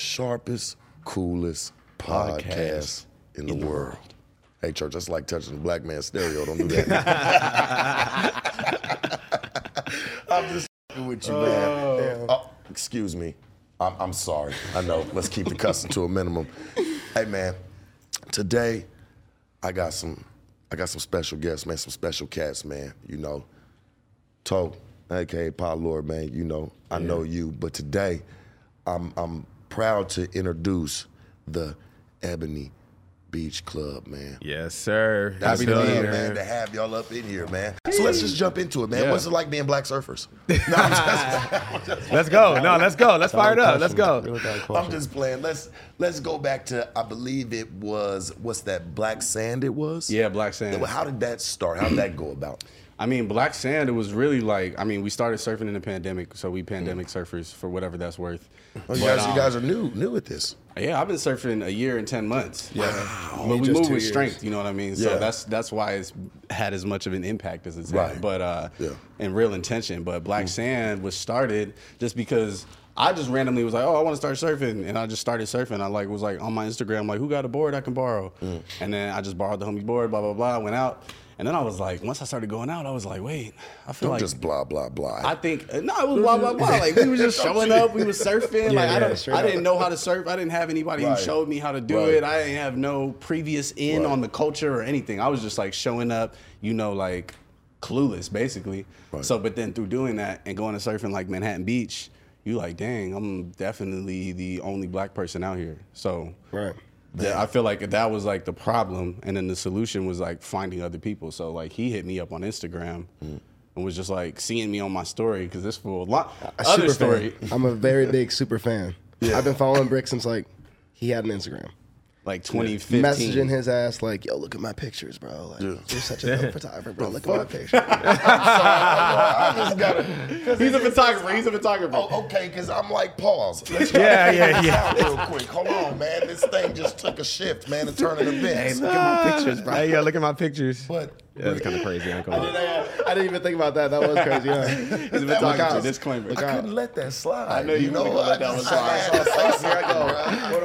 Sharpest, coolest podcast, in the world. Hey, church, that's like touching the black man's stereo. Don't do that. I'm just with you, man. Oh, uh, excuse me. I'm, I'm sorry. I know. Let's keep the cussing to a minimum. Hey, man. Today, I got some. I got some special guests, man. Some special cats, man. You know, Toe, aka Paul Lord, man. You know, I know you. But today, I'm I'm proud to introduce the Ebony Beach Club, man. Yes, sir. That's Happy love, to be here. man, to have y'all up in here, man. So let's just jump into it, man. What's it like being black surfers? No, I'm just, I'm just- Let's go. No, let's go. Let's fire it up. Let's go. I'm just playing. Let's let's go back to I believe it was what's that Black Sand it was? Yeah, Black Sand. How did that start? How did that go about? I mean, Black Sand, it was really like, I mean, we started surfing in the pandemic, so we pandemic surfers for whatever that's worth. Oh, you guys, you um, guys are new new at this. Yeah, I've been surfing a year and 10 months. Yeah. But we move with years. strength, you know what I mean? So Yeah. that's that's why it's had as much of an impact as it's Right. had. But uh Yeah. Mm. and real intention. But Black Sand was started just because I just randomly was like, oh, I want to start surfing, and I just started surfing. I like was like on my Instagram, like, who got a board I can borrow? Mm. And then I just borrowed the homie board, blah blah blah. Went out, and then I was like, once I started going out, I was like, wait, I feel Don't like just blah blah blah. I think uh, no, it was blah blah blah. Like we were just showing up, we were surfing. like I yeah, don't, I didn't know how to surf. I didn't have anybody Right. who showed me how to do Right. it. I didn't have no previous in Right. on the culture or anything. I was just like showing up, you know, like clueless basically. Right. So, but then through doing that and going to surfing like Manhattan Beach, you like, dang, I'm definitely the only black person out here. So. Right. Yeah, I feel like that was like the problem, and then the solution was like finding other people. So like he hit me up on Instagram Mm. and was just like seeing me on my story because this fool lot A other super story fan. I'm a very big super fan. Yeah. I've been following Brick since like he had an Instagram. Like 2015. Messaging his ass like, "Yo, look at my pictures, bro. Like, you're such a dope photographer, bro. Look at my pictures." I just gotta. 'cause He's a photographer. He's a photographer. Oh, okay, because I'm like, pause. Let's try Yeah, to yeah, yeah. Real quick. Hold on, man. This thing just took a shift, man, and turned into events. Look at my pictures, bro. Hey, yo, look at my pictures. But Yeah, that's kind of crazy. Uncle. I didn't even think about that. That was crazy. Yeah. He's a Look photographer. Disclaimer. I couldn't let that slide. I know you know. weren't gonna let that I one just slide.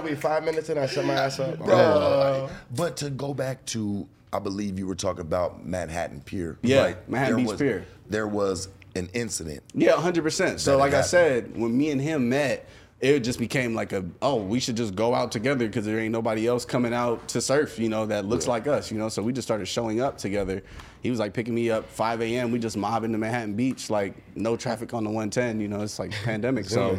Had to say Here I something, go. bro. What are we? Five minutes and I shut my ass up. Bro, but to go back to, I believe you were talking about Manhattan Pier. Yeah, right? Manhattan There Beach was- Pier. There was an incident. Yeah, hundred percent. So That it like I said, when me and him met, it just became like a oh, we should just go out together because there ain't nobody else coming out to surf, you know, that looks like us, you know. So we just started showing up together. He was like picking me up 5 a.m. We just mobbing to Manhattan Beach, like no traffic on the 110, you know. It's like pandemic, so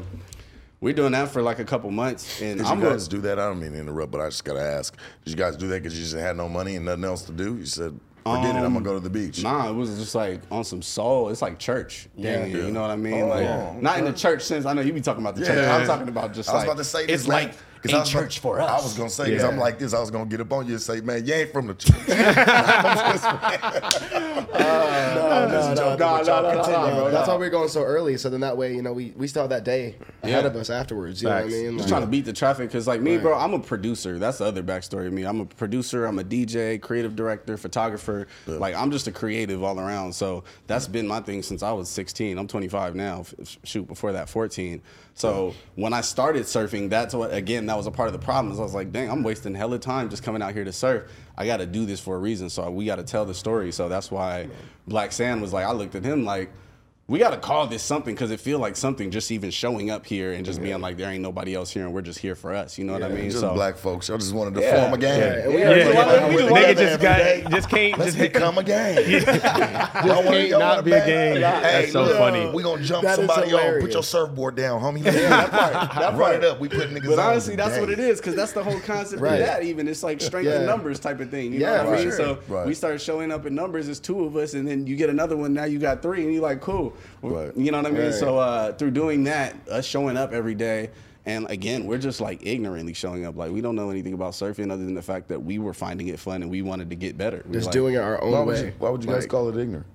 we're doing that for like a couple months. And Did I'm you a- guys do that? I don't mean to interrupt, but I just gotta ask. Did you guys do that because you just had no money and nothing else to do? You said, "Forget it, I'm gonna um, go to the beach." Nah, it was just like on some soul. It's like church. Yeah, Yeah. you know what I mean? Oh, like yeah. not in the church sense. I know you be talking about the church. I'm talking about just I was like about to say this, it's man, like 'cause a I was about- church for us. I was gonna say because Yeah. I'm like this. I was gonna get up on you and say, "Man, you ain't from the church." no, no, No, no, no, no, no, no, That's why we're going so early. So then that way, you know, we, we still have that day ahead Yeah. of us afterwards. You know what I mean? Just Like, trying to beat the traffic because, like me, bro, I'm a producer. That's the other backstory of me. I'm a producer. I'm a DJ, creative director, photographer. Like I'm just a creative all around. So that's been my thing since I was 16. I'm 25 now. Shoot, before that, 14. So when I started surfing, that's what again that was a part of the problem. Is I was like, dang, I'm wasting hella time just coming out here to surf. I got to do this for a reason. So we got to tell the story. So that's why Black Sand was like, I looked at him like. We got to call this something because it feel like something just even showing up here and just being like there ain't nobody else here and we're just here for us. You know what I mean? Just So black folks. Y'all just wanted to Yeah. form a gang. Yeah, we Yeah, yeah, we yeah. Nigga just just got just can't Let's just become a gang. Y'all wanna- can't y'all not be a gang. Hey, That's so look, funny. We gonna jump That is somebody on. Put your surfboard down, homie. that part. That Run it up. We put niggas But honestly, that's what it is because that's the whole concept of that. Even it's like strength in numbers type of thing. You Yeah, know what I mean? So we start showing up in numbers. It's two of us, and then you get another one. Now you got three, and you're like, cool. Right. You know what I mean? Right. So uh, through doing that, us showing up every day. And again, we're just like ignorantly showing up. Like we don't know anything about surfing other than the fact that we were finding it fun and we wanted to get better. We Just like- doing it our own Why way. would you, why would you guys call it ignorant?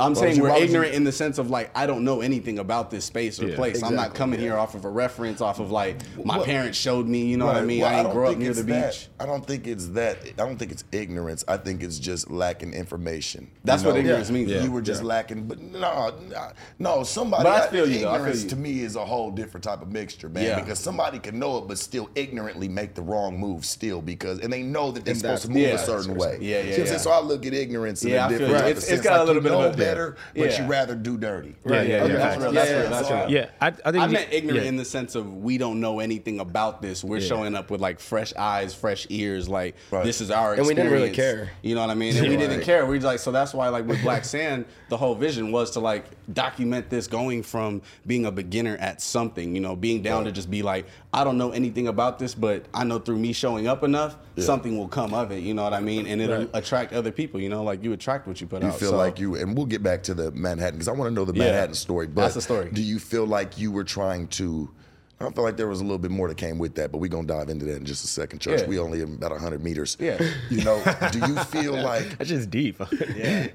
I'm Why saying we're why would you- ignorant in the sense of like I don't know anything about this space or Yeah. place. I'm not Exactly, coming here off of a reference, off of like my Well- parents showed me. You know what I mean? Well, I ain't don't grow up think near it's the that. beach. I don't think it's that. I don't think it's ignorance. I think it's just lacking information. You That's what know? ignorance means, You were just lacking, but no, no, no. Somebody. But I feel you, though. Feel Ignorance you. to me is a whole different type of mixture, man. Yeah. Because somebody can know it, but still ignorantly make the wrong move, still because, and they know that they're And supposed to move yeah, a certain way. Yeah, yeah, See what I'm saying? yeah. So I look at ignorance in Yeah, I a feel different you. type It's- of it's sense. got a little bit of a- better, but Yeah. you rather do dirty. Yeah, yeah, yeah, yeah. that's real. That's Yeah, real. yeah, That's real. Yeah, I, I think I you- meant ignorant yeah. in the sense of we don't know anything about this. We're showing up with like fresh eyes, fresh ears. Like Right. this is our And we didn't really care. You know what I mean? And we didn't care. We just like so that's why like with Black Sand, the whole vision was to like document this going from being a beginner at something. You know, being down to just be like I don't know anything about this, but I know through me showing up enough, something will come of it. You know what I mean? And it'll attract other people. You know, like you attract what you put You out. You feel So- like you, and we'll get back to the Manhattan because I want to know the Yeah. Manhattan story. But That's the story. Do you feel like you were trying to? I don't feel like there was a little bit more that came with that, but we're gonna dive into that in just a second. Church, Yeah. we only have about hundred meters. Yeah. You know, do you feel like? That's just deep. yeah.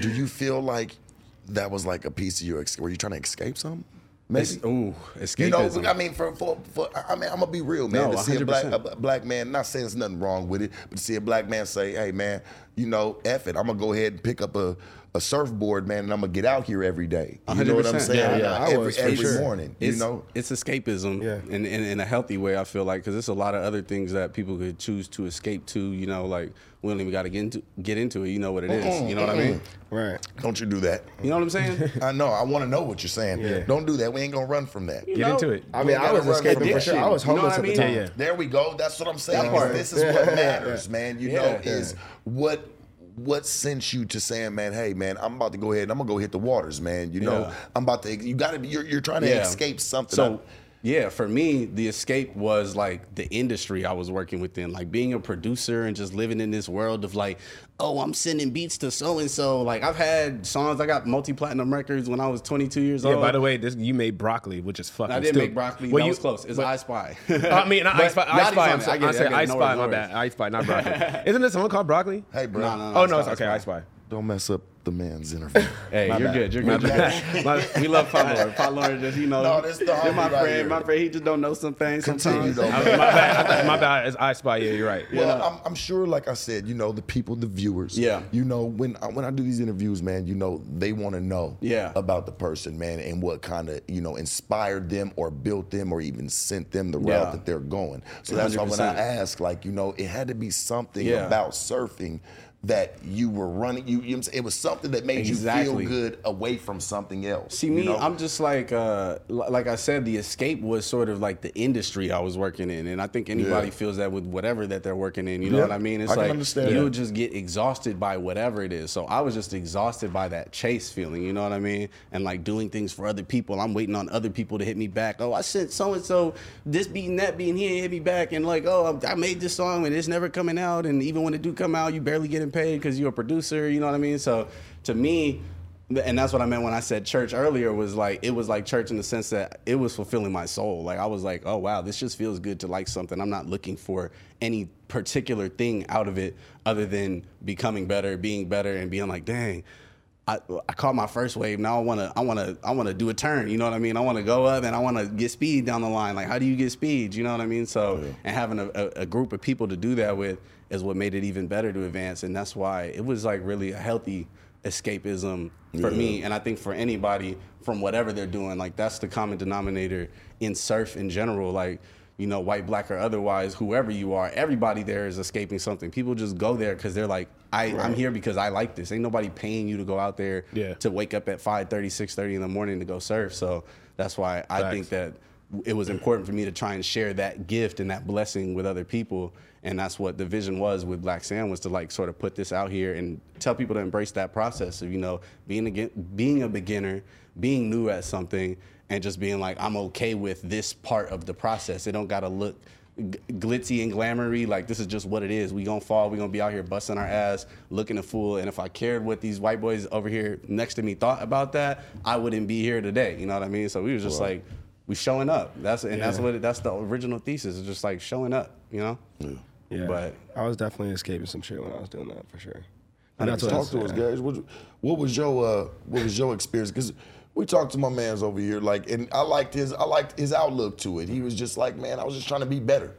Do you feel like that was like a piece of your? ex- Were you trying to escape something? Maybe. It's, ooh, You know, escapism. I mean, for, for, for I mean, I'm gonna be real, man. No, to see a black, 100%. a black man, not saying there's nothing wrong with it, but to see a black man say, "Hey, man, you know, F it, I'm gonna go ahead and pick up a, a surfboard, man, and I'm gonna get out here every day." You know what I'm saying? Yeah, yeah, I every was, every sure. morning. You know, it's escapism Yeah. in, in, in a healthy way, I feel like, because there's a lot of other things that people could choose to escape to, you know, like we don't even got to get into, get into it. You know what it is. You know what I mean? Right. don't you do that? You know what I'm saying? I know. I want to know what you're saying. Don't do that. We ain't gonna run from that. Get into it. I mean, I was escaping for sure. I was You know homeless I at the mean? time. Yeah, There we go. That's what I'm saying. That. This is what matters, man. You Yeah. know, is what what sent you to saying, man, hey, man, I'm about to go ahead and I'm gonna go hit the waters, man. You know, Yeah. I'm about to. You got to. You're, you're trying to Yeah. escape something. So, yeah, for me, the escape was like the industry I was working within, like being a producer and just living in this world of like, oh, I'm sending beats to so and so. Like I've had songs, I got multi platinum records when I was 22 years Yeah, old. Yeah, by the way, this you made broccoli, which is fucking. I didn't still- make broccoli. Well, that you- was close. It's but- I Spy. I mean, not But I spy. I Spy. I'm it. sorry. I get I it, said I get No spy. My no bad. worries. I spy, not broccoli. Isn't this someone called broccoli? hey, bro, No, no, no, Oh no, I it's okay. Spy. I spy. don't mess up the man's interview. Hey, My you're bad. good. You're My good. You're good. My- we love Pot Lord. Pot Lord just, you know, No, this the you're my right friend. here. My friend, he just don't know some things Continue sometimes. though. my bad. My bad. It's I spy. Yeah, you're right. Well, I'm, I'm sure, like I said, you know, the people, the viewers. Yeah. You know, when I, when I do these interviews, man, you know, they want to know. Yeah. About the person, man, and what kind of you know inspired them or built them or even sent them the route Yeah. that they're going. So that's why when I 100%. ask, like, you know, it had to be something Yeah. about surfing that you were running. You, you know what I'm saying? it was something that made Exactly. you feel good away from something else. See you me, know? I'm just like, uh, like I said, the escape was sort of like the industry I was working in, and I think anybody Yeah. feels that with whatever that they're working in. You know Yeah, what I mean? It's I like you'll just get exhausted by whatever it is. So I was just exhausted by that chase feeling. You know what I mean? And like doing things for other people. I'm waiting on other people to hit me back. Oh, I sent so and so this beat and that beat, and he ain't hit me back. And like, oh, I made this song and it's never coming out. And even when it do come out, you barely getting paid because you're a producer. You know what I mean? So to me, and that's what I meant when I said church earlier was like it was like church in the sense that it was fulfilling my soul. Like I was like, oh wow, this just feels good to like something. I'm not looking for any particular thing out of it other than becoming better, being better, and being like, dang. I, I caught my first wave. Now I wanna I wanna I wanna do a turn. You know what I mean? I wanna go up and I wanna get speed down the line. Like how do you get speed? You know what I mean? So and having a, a, a group of people to do that with is what made it even better to advance. And that's why it was like really a healthy escapism for me and I think for anybody from whatever they're doing. Like that's the common denominator in surf in general. Like you know, white, black, or otherwise, whoever you are, everybody there is escaping something. People just go there because they're like, I, I'm here because I like this. Ain't nobody paying you to go out there Yeah. to wake up at 5:30, 6:30 in the morning to go surf. So that's why I think that it was important for me to try and share that gift and that blessing with other people. And that's what the vision was with Black Sand was to like sort of put this out here and tell people to embrace that process of you know being a being a beginner, being new at something, and just being like I'm okay with this part of the process. It don't gotta look g- glitzy and glamoury. Like this is just what it is. We gonna fall. We gonna be out here busting our ass, looking a fool. And if I cared what these white boys over here next to me thought about that, I wouldn't be here today. You know what I mean? So we was just like, we showing up. That's and that's what it, that's the original thesis. Is just like showing up. You know? Yeah. yeah. But I was definitely escaping some shit when I was doing that for sure. And that's what Talk it's- to us, yeah. guys. What, what was your uh, what was your experience? Because we talked to my man's over here, like, and I liked his I liked his outlook to it. He was just like, man, I was just trying to be better.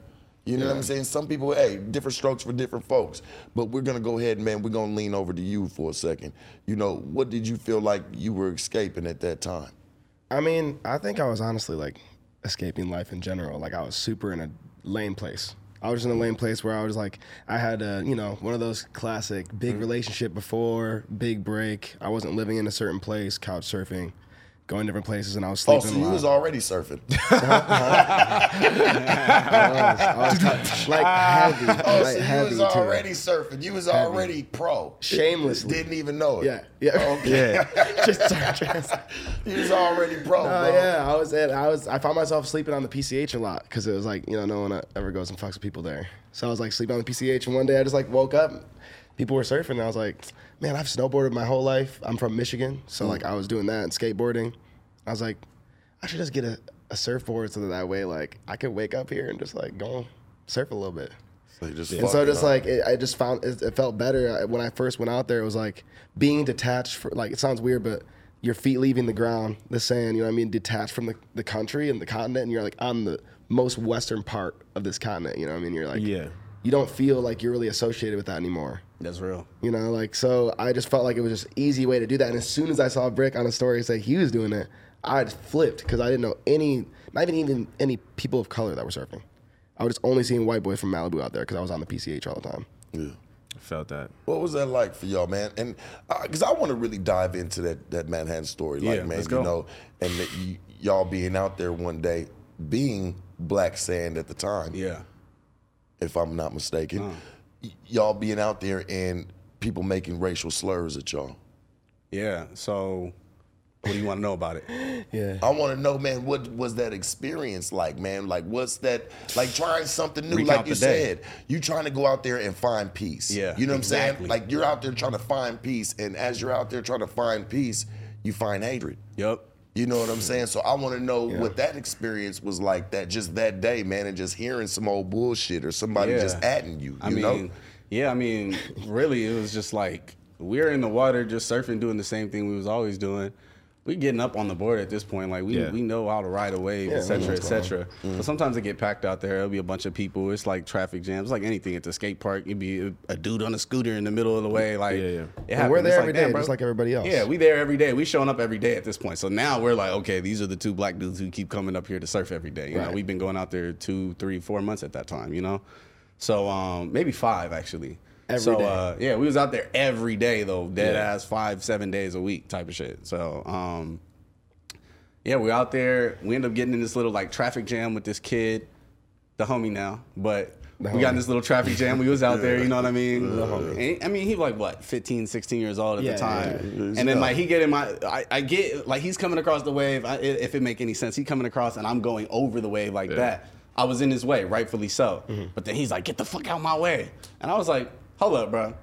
You know what I'm saying? Some people, hey, different strokes for different folks. But we're gonna go ahead, man. We're gonna lean over to you for a second. You know, what did you feel like you were escaping at that time? I mean, I think I was honestly like escaping life in general. Like I was super in a lame place. I was in a lame place where I was like, I had a, you know, one of those classic big mm. relationship before, big break. I wasn't living in a certain place, couch surfing, going different places, and I was sleeping. Oh, sleeping. so you was already surfing. I was t- like heavy, Oh, like so you heavy was too. already surfing. You was already pro. Shamelessly. Didn't even know it. Yeah, yeah, oh, Okay. just, just You was already pro, Oh bro. yeah, I was at. I was. I found myself sleeping on the PCH a lot because it was like you know no one ever goes and fucks with people there. So I was like sleeping on the PCH, and one day I just like woke up, people were surfing, and I was like, man, I've snowboarded my whole life. I'm from Michigan, so mm. like I was doing that and skateboarding. I was like, I should just get a, a surfboard so that that way like I could wake up here and just like go surf a little bit. So just And so just up. like it, I just found it, it felt better I- when I first went out there. It was like being detached. For, like it sounds weird, but your feet leaving the ground, the sand. You know what I mean? Detached from the, the country and the continent, and you're like on the most western part of this continent. You know what I mean? You're like Yeah. You don't feel like you're really associated with that anymore. that's real. You know, like so I just felt like it was just easy way to do that. And as soon as I saw Brick on a story say he was doing it, I just flipped because I didn't know any, not even even any people of color that were surfing. I was just only seeing white boys from Malibu out there because I was on the PCH all the time. Yeah. I felt that. What was that like for y'all, man? And uh, because I want to really dive into that that Manhattan story, like Yeah, man, let's you know, and that y- y'all being out there one day, being Black Sand at the time, Yeah. If I'm not mistaken, Uh. y- y'all being out there and people making racial slurs at y'all. Yeah. So, what do you want to know about it? Yeah. I want to know, man, what was that experience like, man? Like, what's that, like trying something new, Recount like you day. said, you trying to go out there and find peace. Yeah, You know what exactly. I'm saying? Like, you're out there trying to find peace, and as you're out there trying to find peace, you find hatred. Yup. You know what I'm saying? So I want to know what that experience was like that just that day, man, and just hearing some old bullshit or somebody Yeah. just atting you. You I mean, know? yeah, I mean, really, it was just like we were in the water, just surfing, doing the same thing we was always doing. We getting up on the board at this point, like we Yeah. we know how to ride a wave, Yeah, et cetera, et what's going on. cetera. But sometimes it get packed out there. It'll be a bunch of people. It's like traffic jams, It's like anything at the skate park. You'd be a, a dude on a scooter in the middle of the way, like Yeah, yeah. It happens. we're there like, every damn, day, bro. just like everybody else. Yeah, we there every day. We showing up every day at this point. So now we're like, okay, these are the two black dudes who keep coming up here to surf every day. You know, we've been going out there two, three, four months at that time. You know, so um, maybe five actually. Every so day. Uh, yeah, we was out there every day though, dead Yeah. ass five, seven days a week type of shit. So um, yeah, we're out there. We end up getting in this little like traffic jam with this kid, the homie now, but. The we got in this little traffic jam. We was out there, you know what I mean? And, I mean, he was like what, 15, 16 years old at Yeah, the time. yeah, yeah. And then like he get in my, I, I get like he's coming across the wave. I, if it make any sense, he coming across and I'm going over the wave like that. I was in his way, rightfully so. Mm-hmm. But then he's like, "Get the fuck out my way!" And I was like, "Hold up, bro.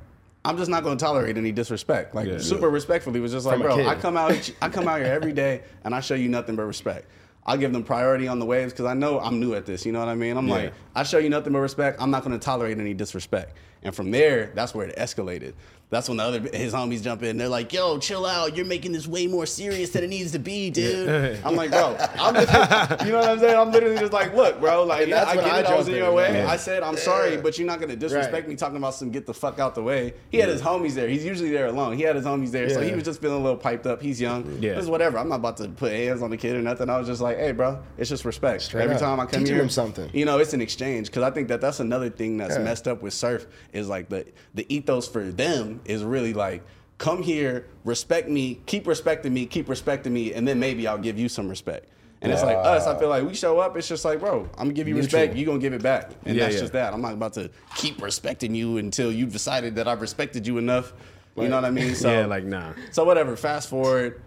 I'm just not going to tolerate any disrespect." Like Yeah. super respectfully, was just like, From "Bro. I come out, I come out here every day, and I show you nothing but respect." I'll give them priority on the waves because I know I'm new at this. You know what I mean? I'm Yeah. like, I show you nothing but respect. I'm not going to tolerate any disrespect. And from there, that's where it escalated. That's when the other his homies jump in. They're like, "Yo, chill out. You're making this way more serious than it needs to be, dude." I'm like, "Bro, I'm just, you know what I'm saying? I'm literally just like, look, bro. Like, yeah, I get I it. I was in your way. man. I said, I'm sorry, but you're not gonna disrespect Right. me talking about some get the fuck out the way. He had his homies there. He's usually there alone. He had his homies there, so he was just feeling a little piped up. He's young. Yeah. Just whatever. I'm not about to put hands on the kid or nothing. I was just like, hey, bro, it's just respect. Straight Every up. time I come Teaching here, him something. You know, it's an exchange because I think that that's another thing that's Yeah. messed up with surf is like the the ethos for them is really like come here, respect me, keep respecting me, keep respecting me, and then maybe I'll give you some respect. And it's like us. I feel like we show up. It's just like, bro, I'm gonna give you respect. you're gonna give it back, and Yeah, that's yeah. just that. I'm not about to keep respecting you until you've decided that I've respected you enough. You know what I mean? So Yeah, like, nah. So whatever. Fast forward.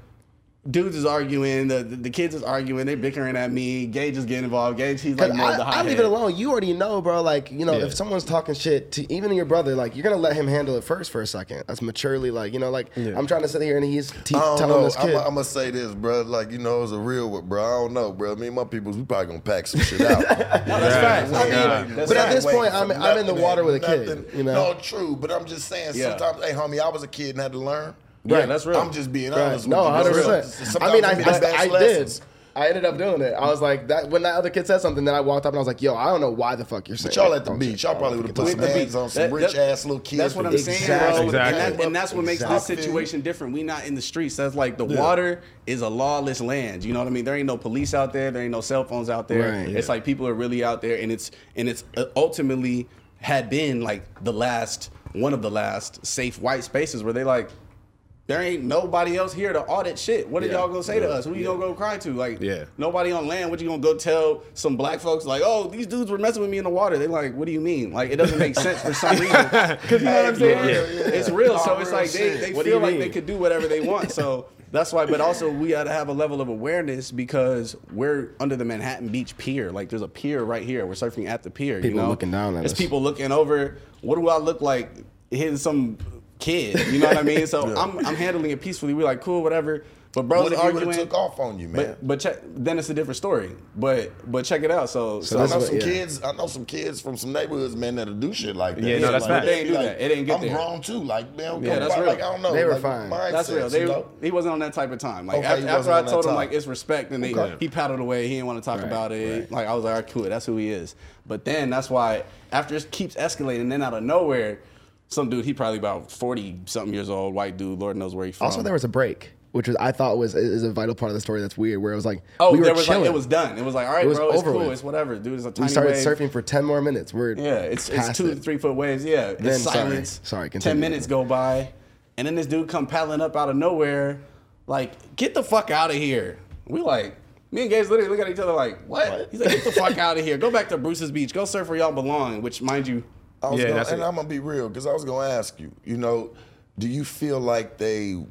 Dudes is arguing. The, the, the kids is arguing. They bickering at me. Gage is getting involved. Gage, he's like Cause I, the hot I leave it alone. You already know, bro. Like, you know, Yeah. if someone's talking shit to even your brother, like, you're gonna let him handle it first for a second. That's maturely, like, you know, like I'm trying to sit here and he's te- telling know. this I'm, kid. I'm gonna say this, bro. Like you know, it's a real one, bro. I don't know, bro. Me and my people, we probably gonna pack some shit out. No, that's facts. I mean, Yeah. but That's But at this point, I'm- I'm in the water with a kid, you know? No, true. But I'm just saying. Yeah. Sometimes, hey, homie, I was a kid and had to learn. Yeah, that's real. I'm just being Right. honest. No, with you. hundred percent. I mean, I, we I, I did. I ended up doing it. I was like that when that other kid said something. Then I walked up and I was like, "Yo, I don't know why the fuck you're saying." But y'all at the beach, y'all probably would have put some the hands beat. on some That- rich that- ass little kids. That's what I'm saying, Exactly. And, that, and that's what makes this situation different. We not in the streets. That's like the water is a lawless land. You know what I mean? There ain't no police out there. There ain't no cell phones out there. Right. It's like people are really out there, and it's and it's uh, ultimately had been like the last one of the last safe white spaces where they like. There ain't nobody else here to audit shit. What are Yeah. y'all gonna say to us? Who you gonna go cry to? Like, Yeah. nobody on land. What you gonna go tell some black folks? Like, oh, these dudes were messing with me in the water. They like, what do you mean? Like, it doesn't make sense for some reason. Because you know what I'm saying? Yeah, yeah. It's real. So it's real like they, shit. they What feel like mean? they could do whatever they want. So that's why. But also, we got to have a level of awareness because we're under the Manhattan Beach Pier. Like, there's a pier right here. We're surfing at the pier. People you know? looking down at It's us. people looking over. What do I look like? Hitting some kid. You know what I mean? So I'm I'm handling it peacefully. We're like, cool, whatever. But bros What if he would arguing. have took off on you, man? But but check, then it's a different story. But but check it out. So so, I know is some yeah. kids. I know some kids from some neighborhoods, man, that'll do shit like that. Yeah, no, that's like, facts. They ain't do like, that. It didn't get I'm there. grown too. Like, man, Yeah, yeah, that's like, real. I don't know. They were like, fine. That's real. They, you know? he wasn't on that type of time. Like Okay, after, after wasn't I on that told him like it's respect, and they he paddled away. He didn't want to talk about it. Like I was like, all right, cool. That's who he is. But then that's why after it keeps escalating, then out of nowhere, some dude he probably about forty something years old, white dude, Lord knows where he from. Also, there was a break, which was I thought was is a vital part of the story. That's weird. Where it was like, oh, we were there was chilling. like it was done. It was like all right, It bro, it's cool, with. it's whatever, dude. It's a tiny. we started wave. surfing for ten more minutes. We're Yeah, it's it's two it. to three foot waves. Yeah, Then, it's silence. Sorry, Ten continue. minutes go by, and then this dude come paddling up out of nowhere, like, get the fuck out of here. We like, me and Gage literally look at each other like, what? He's like, get the fuck out of here. Go back to Bruce's Beach. Go surf where y'all belong. Which, mind you, I was Yeah, gonna, and it. I'm gonna be real because I was gonna ask you. You know, do you feel like they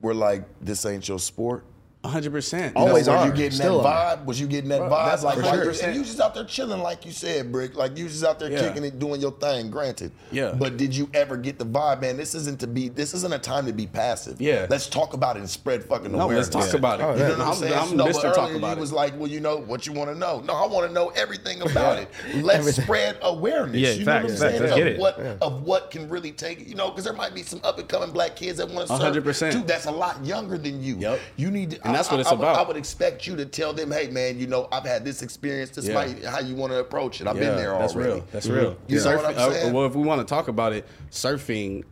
were like, "This ain't your sport"? 100. percent Always were are. you getting Still that vibe? Was you getting that Bro, vibe? that's Like, for like, sure. and you just out there chilling, like you said, Brick. Like you just out there Yeah. kicking it, doing your thing. Granted, Yeah. But did you ever get the vibe, man? This isn't to be. This isn't a time to be passive. Yeah. Let's talk about it and spread fucking No, awareness. let's talk about it. Oh, You know what I'm, I'm, saying? I'm no, Mr. but Talk earlier about you was it. like, well, you know what you want to know. No, I want to know everything about it. Let's spread awareness. Yeah, you facts, know what I'm saying? Let's of get it. what of what can really take it. You know, because there might be some up and coming black kids that want to serve 100%. Dude, That's a lot younger than you. Yep. You need to, And that's I- what it's I about. I would expect you to tell them, hey man, you know, I've had this experience. This Yeah. might how you want to approach it. I've been there That's already. real. That's real. You know what I'm uh, saying? well, if we want to talk about it, surfing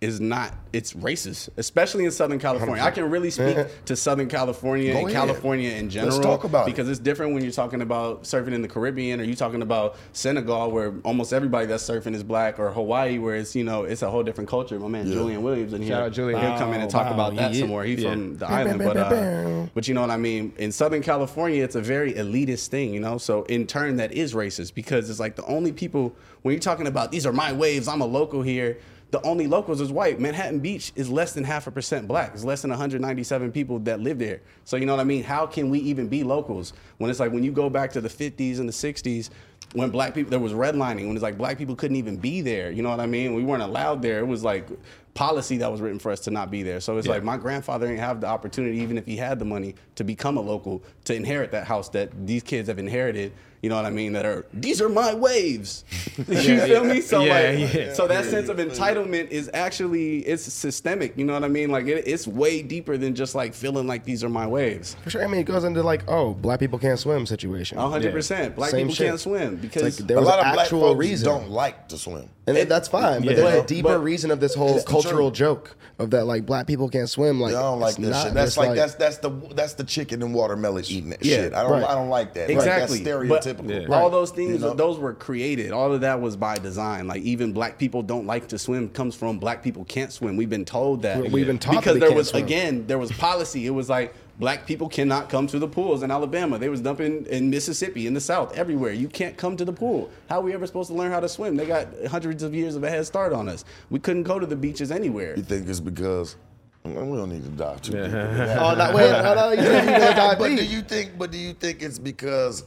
is not it's racist, especially in Southern California. I can really speak to Southern California Go and ahead. California in general talk about it. because it's different when you're talking about surfing in the Caribbean or you talking about Senegal where almost everybody that's surfing is black or Hawaii where it's you know it's a whole different culture. My man Julian Williams in here. Shout out Julian. He'll come in and talk Bow, about that yeah. some more. He's Yeah. from the island, but uh, but you know what I mean. In Southern California, it's a very elitist thing, you know. So in turn, that is racist because it's like the only people when you're talking about these are my waves. I'm a local here. The only locals is white. Manhattan Beach is less than half a percent black. It's less than 197 people that live there. So you know what I mean. How can we even be locals when it's like when you go back to the 50s and the 60s? When black people, there was redlining. When it's like black people couldn't even be there. You know what I mean? We weren't allowed there. It was like policy that was written for us to not be there. So it's like my grandfather didn't have the opportunity, even if he had the money, to become a local, to inherit that house that these kids have inherited. You know what I mean? That are these are my waves. you feel me? So Yeah, like, yeah. so that sense of entitlement is actually it's systemic. You know what I mean? Like it, it's way deeper than just like feeling like these are my waves. For sure. I mean, it goes into like, oh, black people can't swim situation. hundred percent. Black Same people shit. can't swim because like there a was lot an of black actual folks reason. don't like to swim. And that's fine, but Yeah. there's a deeper but reason of this whole cultural cultural joke of that like black people can't swim. Like I don't like it's that not shit. That's just like, that's that's the that's the chicken and watermelon eating that Yeah, shit. I don't right. I don't like that. Exactly. Like, that's stereotypical. But All those things, You know? those were created. All of that was by design. Like even black people don't like to swim comes from black people can't swim. We've been told that. We- we've been taught because there was swim. again there was policy. It was like black people cannot come to the pools in Alabama. They was dumping in Mississippi, in the South, everywhere. You can't come to the pool. How are we ever supposed to learn how to swim? They got hundreds of years of a head start on us. We couldn't go to the beaches anywhere. You think it's because we don't need to dive too deep. into oh no, wait, no, no, you you dive but do you think? But do you think it's because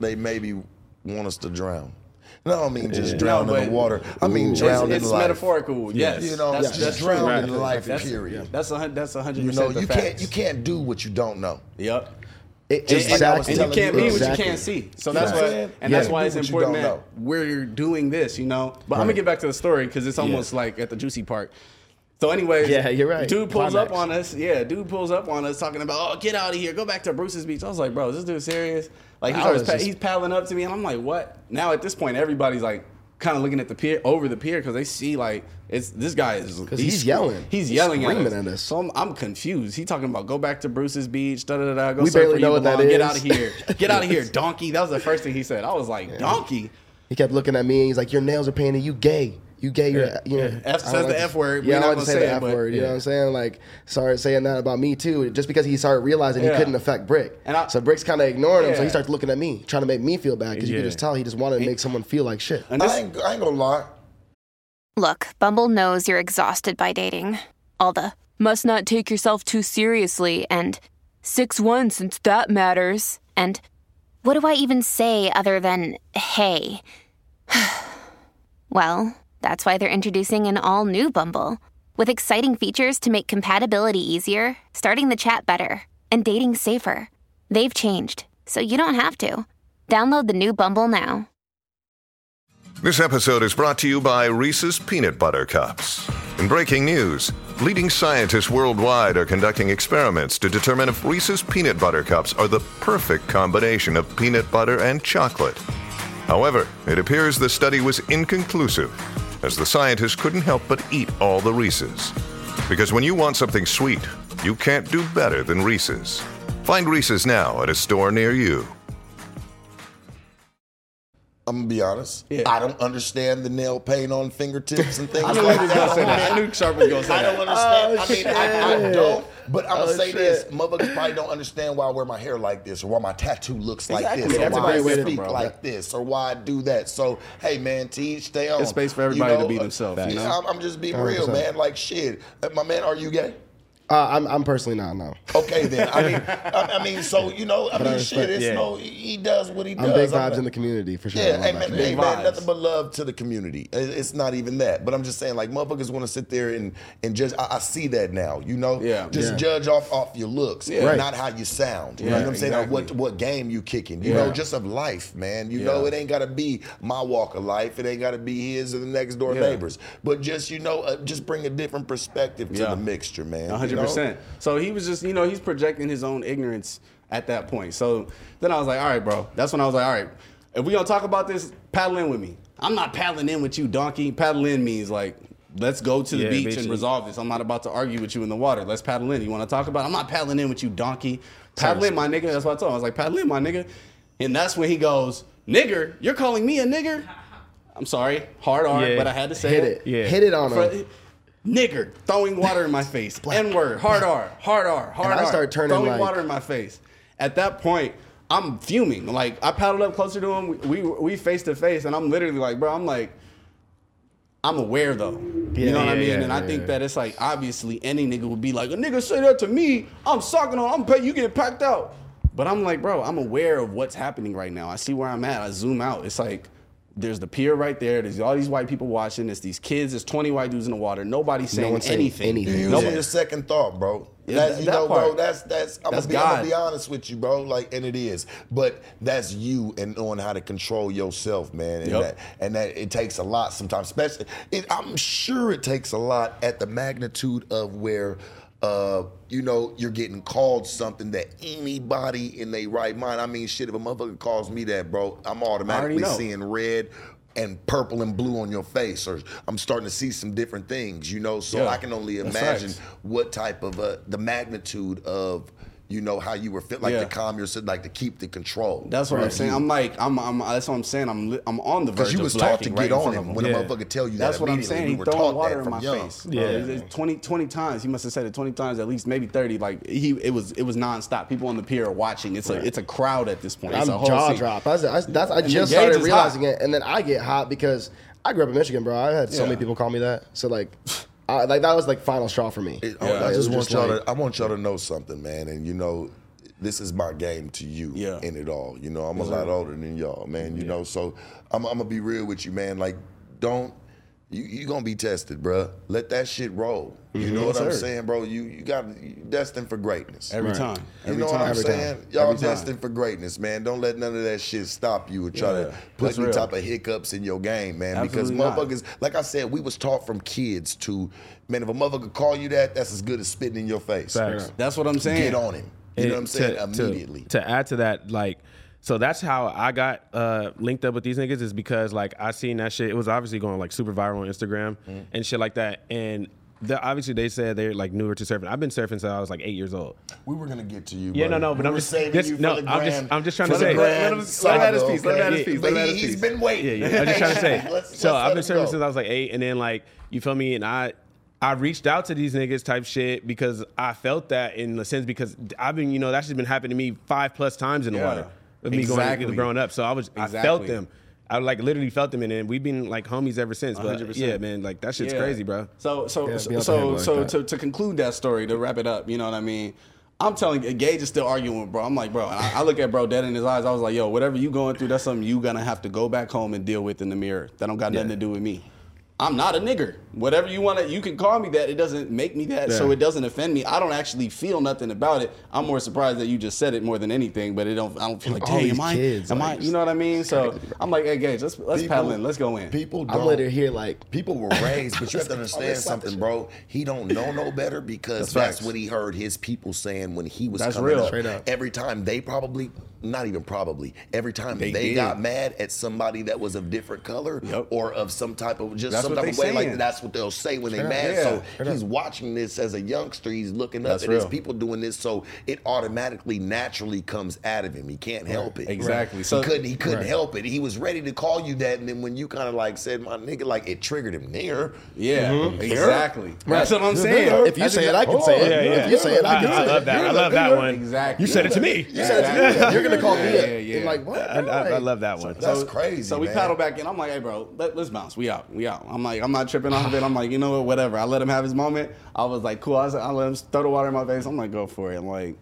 they maybe want us to drown? No, I mean just drown No, in the water. I mean It's- drown it's, in life. It's metaphorical. Yes, You know, that's, just that's drown true. in life. That's, period. That's a hun- that's a hundred You percent. know, you facts. can't you can't do what you don't know. Yep. It, And, and- exactly. and you can't be what you can't see. So that's know why, saying? and Yeah. that's why it's important don't that know. we're doing this, you know. But I'm gonna get back to the story because it's almost like at the juicy part. So, anyways, Yeah, you're right. Dude pulls up on us. Yeah, dude pulls up on us talking about, oh, get out of here, go back to Bruce's beach. I was like, bro, is this dude serious? Like he I pa- just- he's paddling up to me, and I'm like, what? Now at this point, everybody's like. Kind of looking at the pier over the pier because they see like it's this guy is 'Cause he's yelling. he's He's yelling screaming at us. at us. So I'm, I'm confused. He talking about go back to Bruce's beach. Da da da. Go We barely know what that belong, Get out of here. Get out of here, donkey. That was the first thing he said. I was like, donkey. He kept looking at me and he's like, "Your nails are painted. You gay. You gay. You're, you know." F I don't says like the F word. Yeah, We're I not don't gonna say say the F but- word. You know what I'm saying? Like, started saying that about me too, just because he started realizing he couldn't affect Brick. And I- so Brick's kind of ignoring him. So he starts looking at me, trying to make me feel bad because you Yeah. could just tell he just wanted to make someone feel like shit. And this, I ain't, I ain't gonna lie. Look, Bumble knows you're exhausted by dating. All the must not take yourself too seriously and 6 1 since that matters. And what do I even say other than hey? well, that's why they're introducing an all new Bumble with exciting features to make compatibility easier, starting the chat better, and dating safer. They've changed, so you don't have to. Download the new Bumble now. This episode is brought to you by Reese's Peanut Butter Cups. In breaking news, leading scientists worldwide are conducting experiments to determine if Reese's Peanut Butter Cups are the perfect combination of peanut butter and chocolate. However, it appears the study was inconclusive, as the scientists couldn't help but eat all the Reese's. Because when you want something sweet, you can't do better than Reese's. Find Reese's now at a store near you. I'm gonna be honest. Yeah. I don't understand the nail paint on fingertips and things I knew like was that. gonna say that. I knew Sharp was gonna say I don't understand. Oh, I mean, I, I don't. But I'm gonna Oh, say this: motherfuckers probably don't understand why I wear my hair like this, or why my tattoo looks like Exactly. this, or That's a why I great way to- speak bro. like this, or why I do that. So, hey, man, teach, stay on. There's space for everybody to be themselves, you know? I'm, I'm just being real, 100%. man. Like shit, Uh, my man. Are you gay? Uh, I'm, I'm personally not. No. Okay, then. I mean, I, I mean, so you know, I But I mean, shit. It's yeah. no, he he does what he I'm does. big vibes not- in the community for sure. Yeah, love hey that man, hey, Big man vibes. nothing but love to the community. It's not even that, but I'm just saying, like motherfuckers want to sit there and and judge. I, I see that now, you know. Yeah. Just Yeah. judge off off your looks, Right. not how you sound. You Yeah, know what I'm saying? Or exactly. what what game you kicking? You Yeah. know, just of life, man. You Yeah. know, it ain't gotta be my walk of life. It ain't gotta be his or the next door Yeah. neighbors. But just you know, uh, just bring a different perspective to the mixture, man. A hundred percent. So he was just, you know, he's projecting his own ignorance at that point. So then I was like, all right, bro. That's when I was like, all right, if we gonna talk about this, paddle in with me. I'm not paddling in with you, donkey. Paddle in means like, let's go to the Yeah, beach and resolve this. I'm not about to argue with you in the water. Let's paddle in. You want to talk about? it? I'm not paddling in with you, donkey. Paddle in, my nigga. That's what I told him. I was like, paddle in, my nigga. And that's when he goes, nigger. You're calling me a nigger? I'm sorry, hard R, Yeah. but I had to say Hit it. it. Yeah. Hit it on For- him. Nigger throwing water in my face. N word, hard R, hard R, hard And I R. start turning throwing like- water in my face. At that point, I'm fuming. Like I paddled up closer to him. We we, face to face, and I'm literally like, bro, I'm like. I'm aware though. you know what I mean? yeah, and I think yeah. that it's like obviously any nigga would be like, a nigga say that to me, I'm sucking on, I'm pay you get packed out. But I'm like, bro, I'm aware of what's happening right now. I see where I'm at. I zoom out. It's like there's the pier right there. There's all these white people watching. It's these kids. There's 20 white dudes in the water. Nobody's saying one's saying anything. anything. You Nobody- using your second thought, bro. Yeah, That- that- you that know, bro. part. That's that's. I'm, That's gonna be, I'm gonna be honest with you, bro. Like, and it is, but that's you and knowing how to control yourself, man. And Yep. that and that it takes a lot sometimes. Especially, it, I'm sure it takes a lot at the magnitude of where. Uh, you know, you're getting called something that anybody in their right mind. I mean, shit, if a motherfucker calls me that, bro, I'm automatically seeing red and purple and blue on your face, or I'm starting to see some different things, you know. So Yeah, I can only imagine what type of uh, the magnitude of you know how you were fit, like Yeah. to calm yourself, like to keep the control. That's what I'm saying. I'm like, I'm, I'm, that's what I'm saying. I'm, li- I'm on the verge Because you of was taught to get right in on him of him. when Yeah. a motherfucker tell you That's that what I'm saying. We He were throwing taught water that in my young. face. Bro. Yeah. It's- it's 20, 20 times. He must have said it 20 times at least, maybe 30. Like he, it was, it was nonstop. People on the pier are watching. It's a, it's a crowd at this point. It's I'm a whole jaw scene. drop. I, that's, that's, I just started realizing hot. it, and then I get hot because I grew up in Michigan, bro. I had so Yeah. many people call me that. So like, I, like that was like final straw for me. It- Yeah. I It just want just y'all like- to. I want y'all to know something, man. And you know, this is my game to you. Yeah. In it all, you know, I'm a lot older than y'all, man. You know, so I'm, I'm gonna be real with you, man. Like, don't. You you gonna be tested, bruh. Let that shit roll. You mm-hmm. know Yes, what I'm sir. saying, bro? You you got you destined for greatness. Every time. You Every know time. what I'm Every saying? time. Y'all Every time. destined for greatness, man. Don't let none of that shit stop you or try Yeah, to put that's any real. type of hiccups in your game, man. Absolutely because not. motherfuckers, like I said, we was taught from kids to, man, if a motherfucker call you that, that's as good as spitting in your face. Facts. That's what I'm saying. Get on him. You know what I'm saying? to- to- Immediately. To, add to that, like, so that's how I got uh, linked up with these niggas is because like I seen that shit. It was obviously going like super viral on Instagram Mm-hmm. and shit like that. And the, obviously they said they're like newer to surfing. I've been surfing since I was like eight years old. we were gonna get to you. Yeah, buddy. no, no, but We I'm just- saving this- you for no, the I'm just- I'm just trying to say- Let him- let him his piece, let him his piece, let He's been waiting. Yeah, yeah. I'm just trying to say. Let's- so let's I've been go. since I was like eight, and then like you feel me, and I. I reached out to these niggas type shit because I felt that in the sense because I've been, you know, that's just been happening to me five plus times in the Yeah. water. Of me going Exactly. growing up. So I was I felt them. I like literally felt them and then we've been like homies ever since. But 100%. yeah, man, like that shit's Yeah. crazy, bro. So so Yeah, so be so, like so to, to conclude that story, to wrap it up, you know what I mean? I'm telling you, Gage is still arguing with bro. I'm like, bro, I, I look at bro dead in his eyes. I was like, yo, whatever you going through, that's something you gonna have to go back home and deal with in the mirror. That don't got nothing to do with me. I'm not a nigger. Whatever you want to, you can call me that. It doesn't make me that, so it doesn't offend me. I don't actually feel nothing about it. I'm more surprised that you just said it more than anything. But it don't. I don't feel like, All dang, these am I? kids, am like, I? You know what I mean? So I'm like, hey, Gage, let's let's People- paddle in. Let's go in. People don't. I'm literally here like People were raised, but you have to oh, understand something, bro. He don't know no better because That's that's, what he heard his people saying when he was That's coming real. up. Straight up. Every time they probably, not even probably, every time They they, got mad at somebody that was of different color Yep. or of some type of just That's some what type of they way, like that's what they'll say when they Straight up. mad. Yeah. So he's watching this as a youngster. He's looking up That's at his people doing this, so it automatically, naturally comes out of him. He can't help it. Exactly. So So- he couldn't. He couldn't help it. He was ready to call you that, and then when you kind of like said, "My nigga," like it triggered him there. Yeah, Mm-hmm. exactly. That's what I'm saying. If you say it, I can say it. Yeah, yeah. If you say it, I I, can I love that. I love that one. Exactly. You said it to me. You said it to me. You're gonna call me Yeah, yeah, like what? I, I, I love that one. That's crazy. So we paddle back in. I'm like, hey, bro, let, us bounce. We out. We out. I'm like, I'm not tripping off of it. I'm like, you know what? Whatever. I let him have his moment. I was like, cool. I, was, I let him throw the water in my face. I'm like, go for it. I'm like,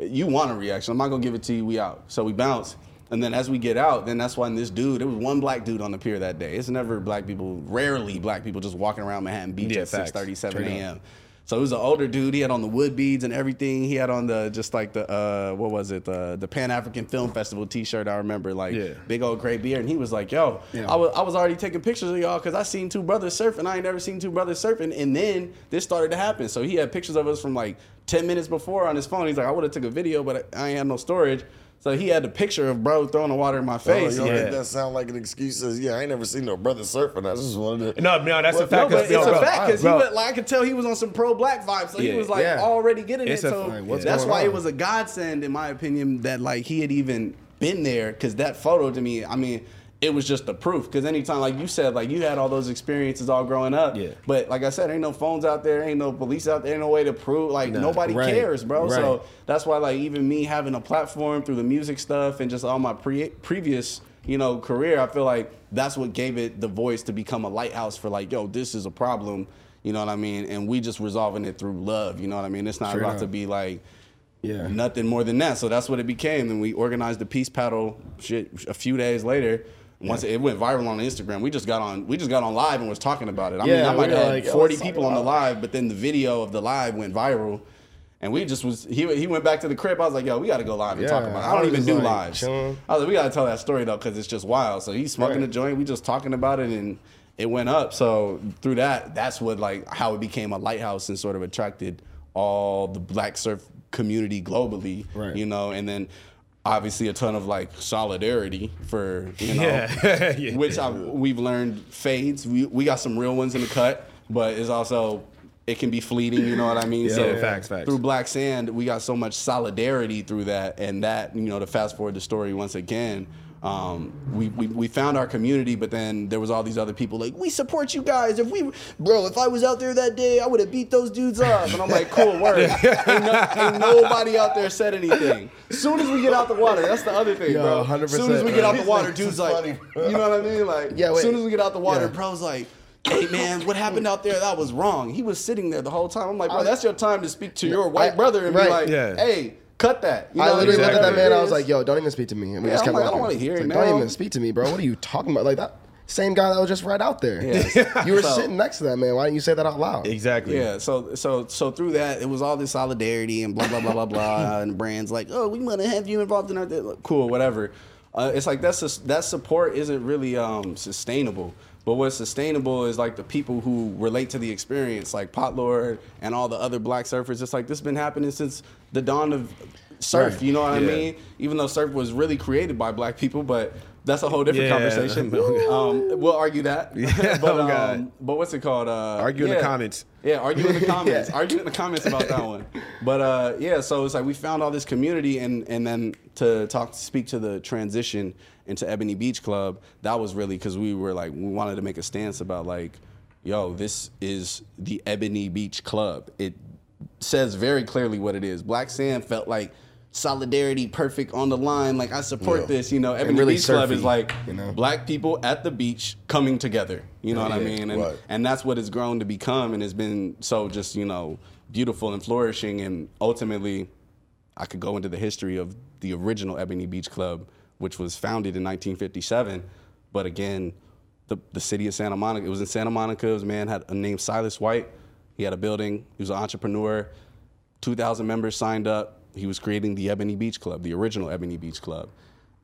you want a reaction. I'm not going to give it to you. We out. So we bounce. And then as we get out, then that's when this dude, there was one black dude on the pier that day. It's never black people, rarely black people just walking around Manhattan Beach Yeah, at facts. 6:30, 7 a.m. So it was an older dude. He had on the wood beads and everything. He had on the just like the uh, what was it? The the Pan African Film Festival T-shirt. I remember like Yeah. big old gray beard. And he was like, "Yo, I was I was already taking pictures of y'all because I seen two brothers surfing. I ain't never seen two brothers surfing. And then this started to happen. So he had pictures of us from like 10 minutes before on his phone. He's like, I would have took a video, but I ain't had no storage. So he had the picture of bro throwing the water in my Oh, face. you Yeah. make that sound like an excuse? Says, yeah, I ain't never seen no brother surfing. I just wanted to. No, no, that's a No, fact. but 'cause- it's yo, a bro, fact because bro, like, I could tell he was on some pro black vibes, so Yeah. he was like Yeah. already getting It's it. a- So like, what's that's why on? it was a godsend, in my opinion, that like he had even been there because that photo to me, I mean, it was just the proof. Because anytime, like you said, like you had all those experiences all growing up, Yeah. But like I said, ain't no phones out there, ain't no police out there, ain't no way to prove. Like nobody Right. cares, bro. Right. So that's why like even me having a platform through the music stuff and just all my pre- previous you know career, I feel like that's what gave it the voice to become a lighthouse for like, yo, this is a problem. You know what I mean? And we just resolving it through love. You know what I mean? It's not about up. to be like Yeah. nothing more than that. So that's what it became. And we organized the peace paddle shit a few days later. Once it went viral on Instagram, we just got on we just got on live and was talking about it. I mean, Yeah, I might have like, oh, 40 let's people on the live, but then the video of the live went viral. And we just was he he went back to the crib. I was like, yo, we got to go live and talk about. it. I I don't was even do like, lives. chilling. I was like, we got to tell that story though because it's just wild. So he's smoking Right. a joint. We just talking about it and it went up. So through that, that's what like how it became a lighthouse and sort of attracted all the black surf community globally. Right. You know, and then obviously a ton of like solidarity for you know, Yeah. Yeah. which I, we've learned fades. We we got some real ones in the cut, but it's also it can be fleeting. You know what I mean? Yeah, facts, facts. Through Black Sand, we got so much solidarity through that, and that you know to fast forward the story once again. Um, we, we we found our community, but then there was all these other people like, we support you guys. If we, bro, if I was out there that day, I would have beat those dudes up. And I'm like, cool, word. ain't, no, ain't nobody out there said anything. As soon as we get out the water, that's the other thing, Yo, bro. 100%, Soon as we get out the water, dude's like, you know what I mean? Like, Yeah, wait. soon as we get out the water, Yeah. bro's like. Hey man, what happened out there? That was wrong. He was sitting there the whole time. I'm like, bro, that's your time to speak to your white I- brother and right. be like, Yeah. hey, cut that. You I know, literally looked at that man. I was like, "Yo, don't even speak to me." And we Yeah, just I'm kept like, I don't wanna hear It's it like, now. Don't even speak to me, bro. What are you talking about? Like that same guy that was just right out there. Yeah. you were So- sitting next to that man. Why didn't you say that out loud? Exactly. Yeah, so so so through that, it was all this solidarity and blah blah blah blah blah, and brands like, oh, we want to have you involved in our day." cool, whatever. Uh, it's like that's that support isn't really um, sustainable. But what's sustainable is like the people who relate to the experience, like Potlord and all the other black surfers. It's like this has been happening since the dawn of surf. Right. You know what I mean? Even though surf was really created by black people, but that's a whole different Yeah. conversation. um, we'll argue that. but, Oh, um, but what's it called? Uh, Argue in the comments. Yeah, argue in the comments. Argue in the comments about that one. But uh, yeah, so it's like we found all this community, and and then to talk, speak to the transition into Ebony Beach Club. That was really because we were like we wanted to make a stance about like, yo, this is the Ebony Beach Club. It says very clearly what it is. Black Sand felt like solidarity, perfect on the line. Like I support Yeah. this. You know, Ebony really Beach Club is like you know? black people at the beach coming together. You know what I mean? And Right. and that's what it's grown to become and it's been so just you know beautiful and flourishing and ultimately i could go into the history of the original ebony beach club which was founded in 1957 but again the, the city of santa monica it was in santa monica a man had a name silas white he had a building he was an entrepreneur 2000 members signed up he was creating the ebony beach club the original ebony beach club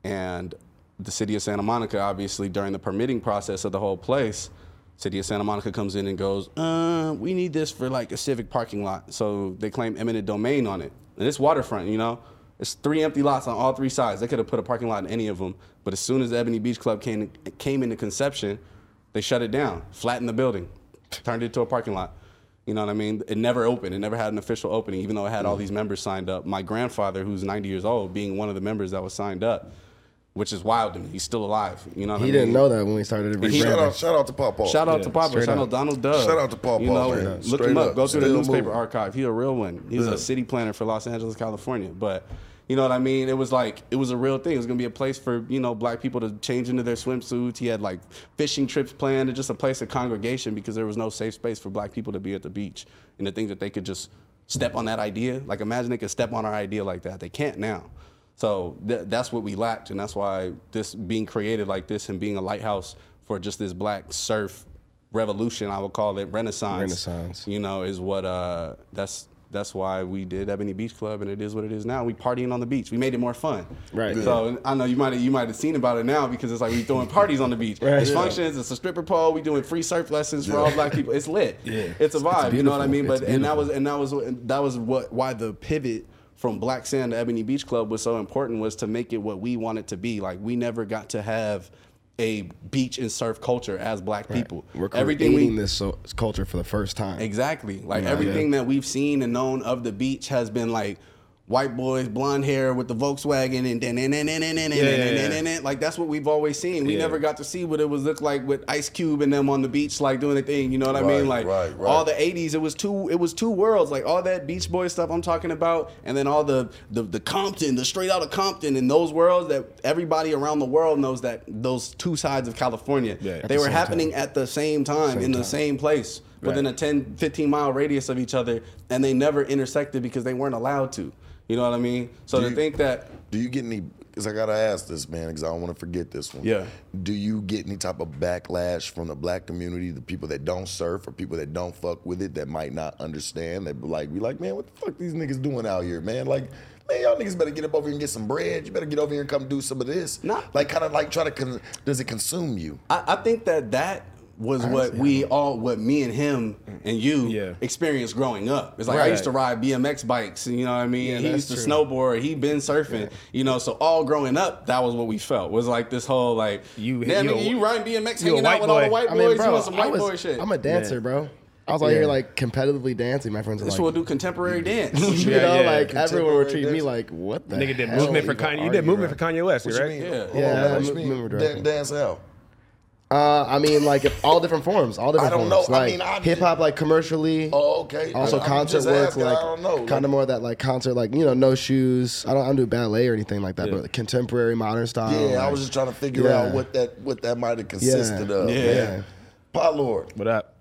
and the city of Santa Monica, obviously, during the permitting process of the whole place, city of Santa Monica comes in and goes, uh, we need this for like a civic parking lot. So they claim eminent domain on it. And it's waterfront, you know? It's three empty lots on all three sides. They could have put a parking lot in any of them. But as soon as the Ebony Beach Club came, came into conception, they shut it down, flattened the building, turned it into a parking lot. You know what I mean? It never opened. It never had an official opening, even though it had all these members signed up. My grandfather, who's 90 years old, being one of the members that was signed up, which is wild to me. He's still alive. You know what He I mean? didn't know that when we started to He- Shout rebrand. out, shout out to Papa. Shout out to Papa. straight Shout up. out Donald Dove. Shout out to Papa, You know, man. look him up. up. Go through the newspaper moving. archive. He's a real one. He's Yeah. a city planner for Los Angeles, California. But you know what I mean? It was like it was a real thing. It was gonna be a place for you know black people to change into their swimsuits. He had like fishing trips planned and just a place of congregation because there was no safe space for black people to be at the beach and to think that they could just step on that idea. Like imagine they could step on our idea like that. They can't now. So th- that's what we lacked, and that's why this being created like this and being a lighthouse for just this black surf revolution, I would call it renaissance. Renaissance. You know, is what uh, that's that's why we did Ebony Beach Club, and it is what it is now. We partying on the beach. We made it more fun. Right. So I know you might you might have seen about it now because it's like we throwing parties on the beach. Right. It's Yeah. functions. It's a stripper pole. We doing free surf lessons for all black people. It's lit. Yeah. It's a vibe. you know what I mean? But It's and that was and that was what- that was what why the pivot from Black Sand to Ebony Beach Club was so important was to make it what we want it to be. Like we never got to have a beach and surf culture as black people. We're Everything creating we this so, culture for the first time. Exactly. Like Yeah. everything that we've seen and known of the beach has been like white boys, blonde hair with the Volkswagen and then and then and then and then like that's what we've always seen. We Yeah. never got to see what it was look like with Ice Cube and them on the beach like doing the thing. You know what I mean? Like right, right. all the '80s, it was two. It was two worlds. Like all that Beach Boy stuff I'm talking about, and then all the the, the Compton, the straight out of Compton, and those worlds that everybody around the world knows that those two sides of California, Yeah. They were happening at the same time in the same place within a 10, 15 mile radius of each other, and they never intersected because they weren't allowed to. You know what I mean? So Do to you- think that Do you get any? Because I gotta ask this, man, because I don't want to forget this one. Yeah. Do you get any type of backlash from the black community, the people that don't surf or people that don't fuck with it, that might not understand? That like, be like, man, what the fuck these niggas doing out here, man? Like, man, y'all niggas better get up over here and get some bread. You better get over here and come do some of this. Nah. Like, kind of like try to. Con- does it consume you? I, I think that that was what we all, what me and him and you Yeah. experienced growing up. It's like I used to ride BMX bikes, you know what I mean. Yeah, he used to true. snowboard. He been surfing. You know, so all growing up, that was what we felt. Was like this whole like, You- damn, you nigga, you riding BMX, hanging out white with all the boy. white I boys, mean, bro, doing some white was, boy shit. I'm a dancer, Yeah. bro. I was out here Yeah. like competitively dancing. My friends are this like, will do contemporary dance. you Yeah, know, yeah. like everyone would Contemporary treat me like, what the Nigga did hell movement for Kanye. You did movement right for Kanye West, What you right? mean? Yeah. Hold Yeah, on, what you mean? movement Dan- Dance how? Uh, I mean, like all different forms, all different I don't forms. know. I Like mean, hip hop, like commercially. Oh, okay. Also, I'm concert just work, asking, like I don't kind of more that like concert, like you know, no shoes. I don't, I don't do ballet or anything like that, Yeah. but contemporary, modern style. Yeah, I was just trying to figure Yeah. out what that what that might have consisted of. Yeah. man. Pot Lord, What up?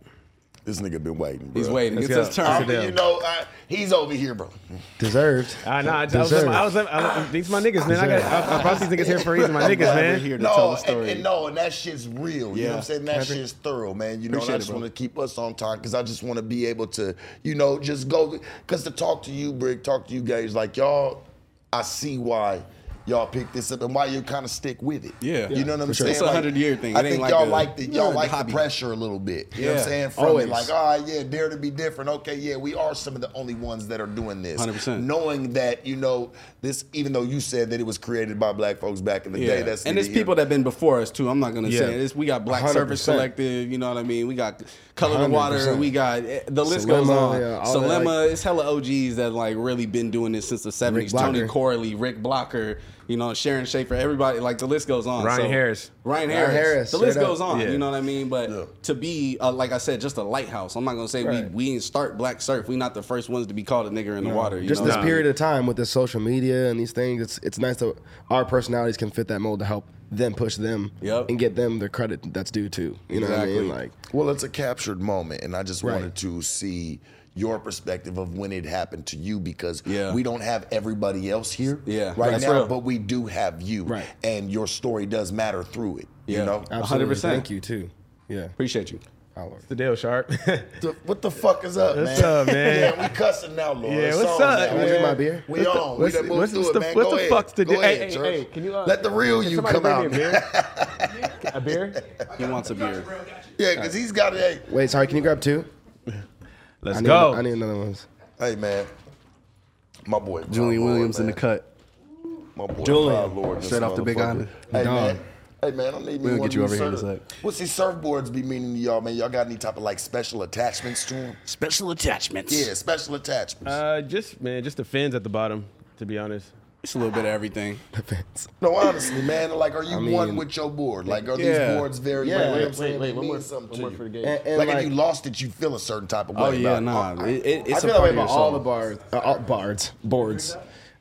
This nigga been waiting. Bro. He's waiting. Let's It's his go. turn. I mean, you know, I, he's over here, bro. deserved. Uh, nah, I, I was, Deserved. I was, I was, these my niggas, man. I got, I, I brought these niggas here for a reason. My niggas, man. here to no, tell the and, story. and no, and that shit's real. You know Yeah. what I'm saying? That shit's thorough, man. You know, and I just want to keep us on time because I just want to be able to, you know, just go. Because to talk to you, Brick, talk to you guys, like y'all, I see why y'all pick this up and why you kind of stick with it. Yeah. you know what I'm sure. saying? It's a Like, 100-year thing. I It ain't think like y'all a- like the y'all like hobby. the pressure a little bit. You know what I'm saying? From Always. it, like, all right, yeah, dare to be different. Okay, yeah, we are some of the only ones that are doing this. 100%. Knowing that, you know, this, even though you said that it was created by black folks back in the day, that's and neither there's people that have been before us too. I'm not gonna Yeah. say this. We got Black 100%. Surfers Collective. You know what I mean? We got Color the Water. We got eh, the list Salema, goes on. yeah, all that, Salema. like- it's hella OGs that like really been doing this since the 70s. Tony Corley, Rick Blocker. You know Sharon Schaffer. Everybody like the list goes on. Ryan So- Harris. Ryan Ryan Harris. Harris, The list up. goes on. Yeah. You know what I mean? But Yeah. to be uh, like I said, just a lighthouse. I'm not gonna say Right. we we didn't start Black Surf. We not the first ones to be called a nigger in the water. You Just know this what period of time with this social media and these things, it's it's nice that our personalities can fit that mold to help them push them Yep. and get them the credit that's due to. You know what I mean? Exactly. Like Well, it's a captured moment, and I just Right. wanted to see your perspective of when it happened to you because Yeah. we don't have everybody else here Yeah, right that's now, real. but we do have you, Right. and your story does matter through it. Yeah. You know, absolutely. 100%. Thank you too. Yeah. Appreciate you. Our Lord. The deal, Sharp. The- what the fuck is up, What's man? up, man? Yeah, we cussing now, Lord. Yeah, what's up, now. Can I my beer? We on. We what's- done moved what's- through what's it, the- man. what's Go the ahead. fuck's the deal? Hey, ahead, hey, hey, can you, uh, Let the real Can you come out. me a beer? a beer? He wants a beer. yeah, because he's got a. Wait, sorry. Can you grab two? Let's I need, go. I need another one. Hey, man. My boy. Julian Lord, Williams in the cut. My boy, Julian. Lord, this Straight off the Big motherfucker. Island. Hey Dog. man, hey man, I need me We'll one get you over these here in a sec. What's these surfboards be meaning to y'all, man? Y'all got any type of like special attachments to them? Special attachments. Yeah, special attachments. Uh, just man, just the fins at the bottom. To be honest. It's a little bit of everything. no, honestly, man. Like, are you I one with your board? Like, are Yeah. these boards very? Yeah. like, you know Wait, what I'm saying? wait, one more- something one to more you. for the game. And, and like, like, if you lost it, you feel a certain type of way. Oh yeah, about it. nah. I- It, it, I feel a that way about all the yourself. bars, uh, all bards, boards.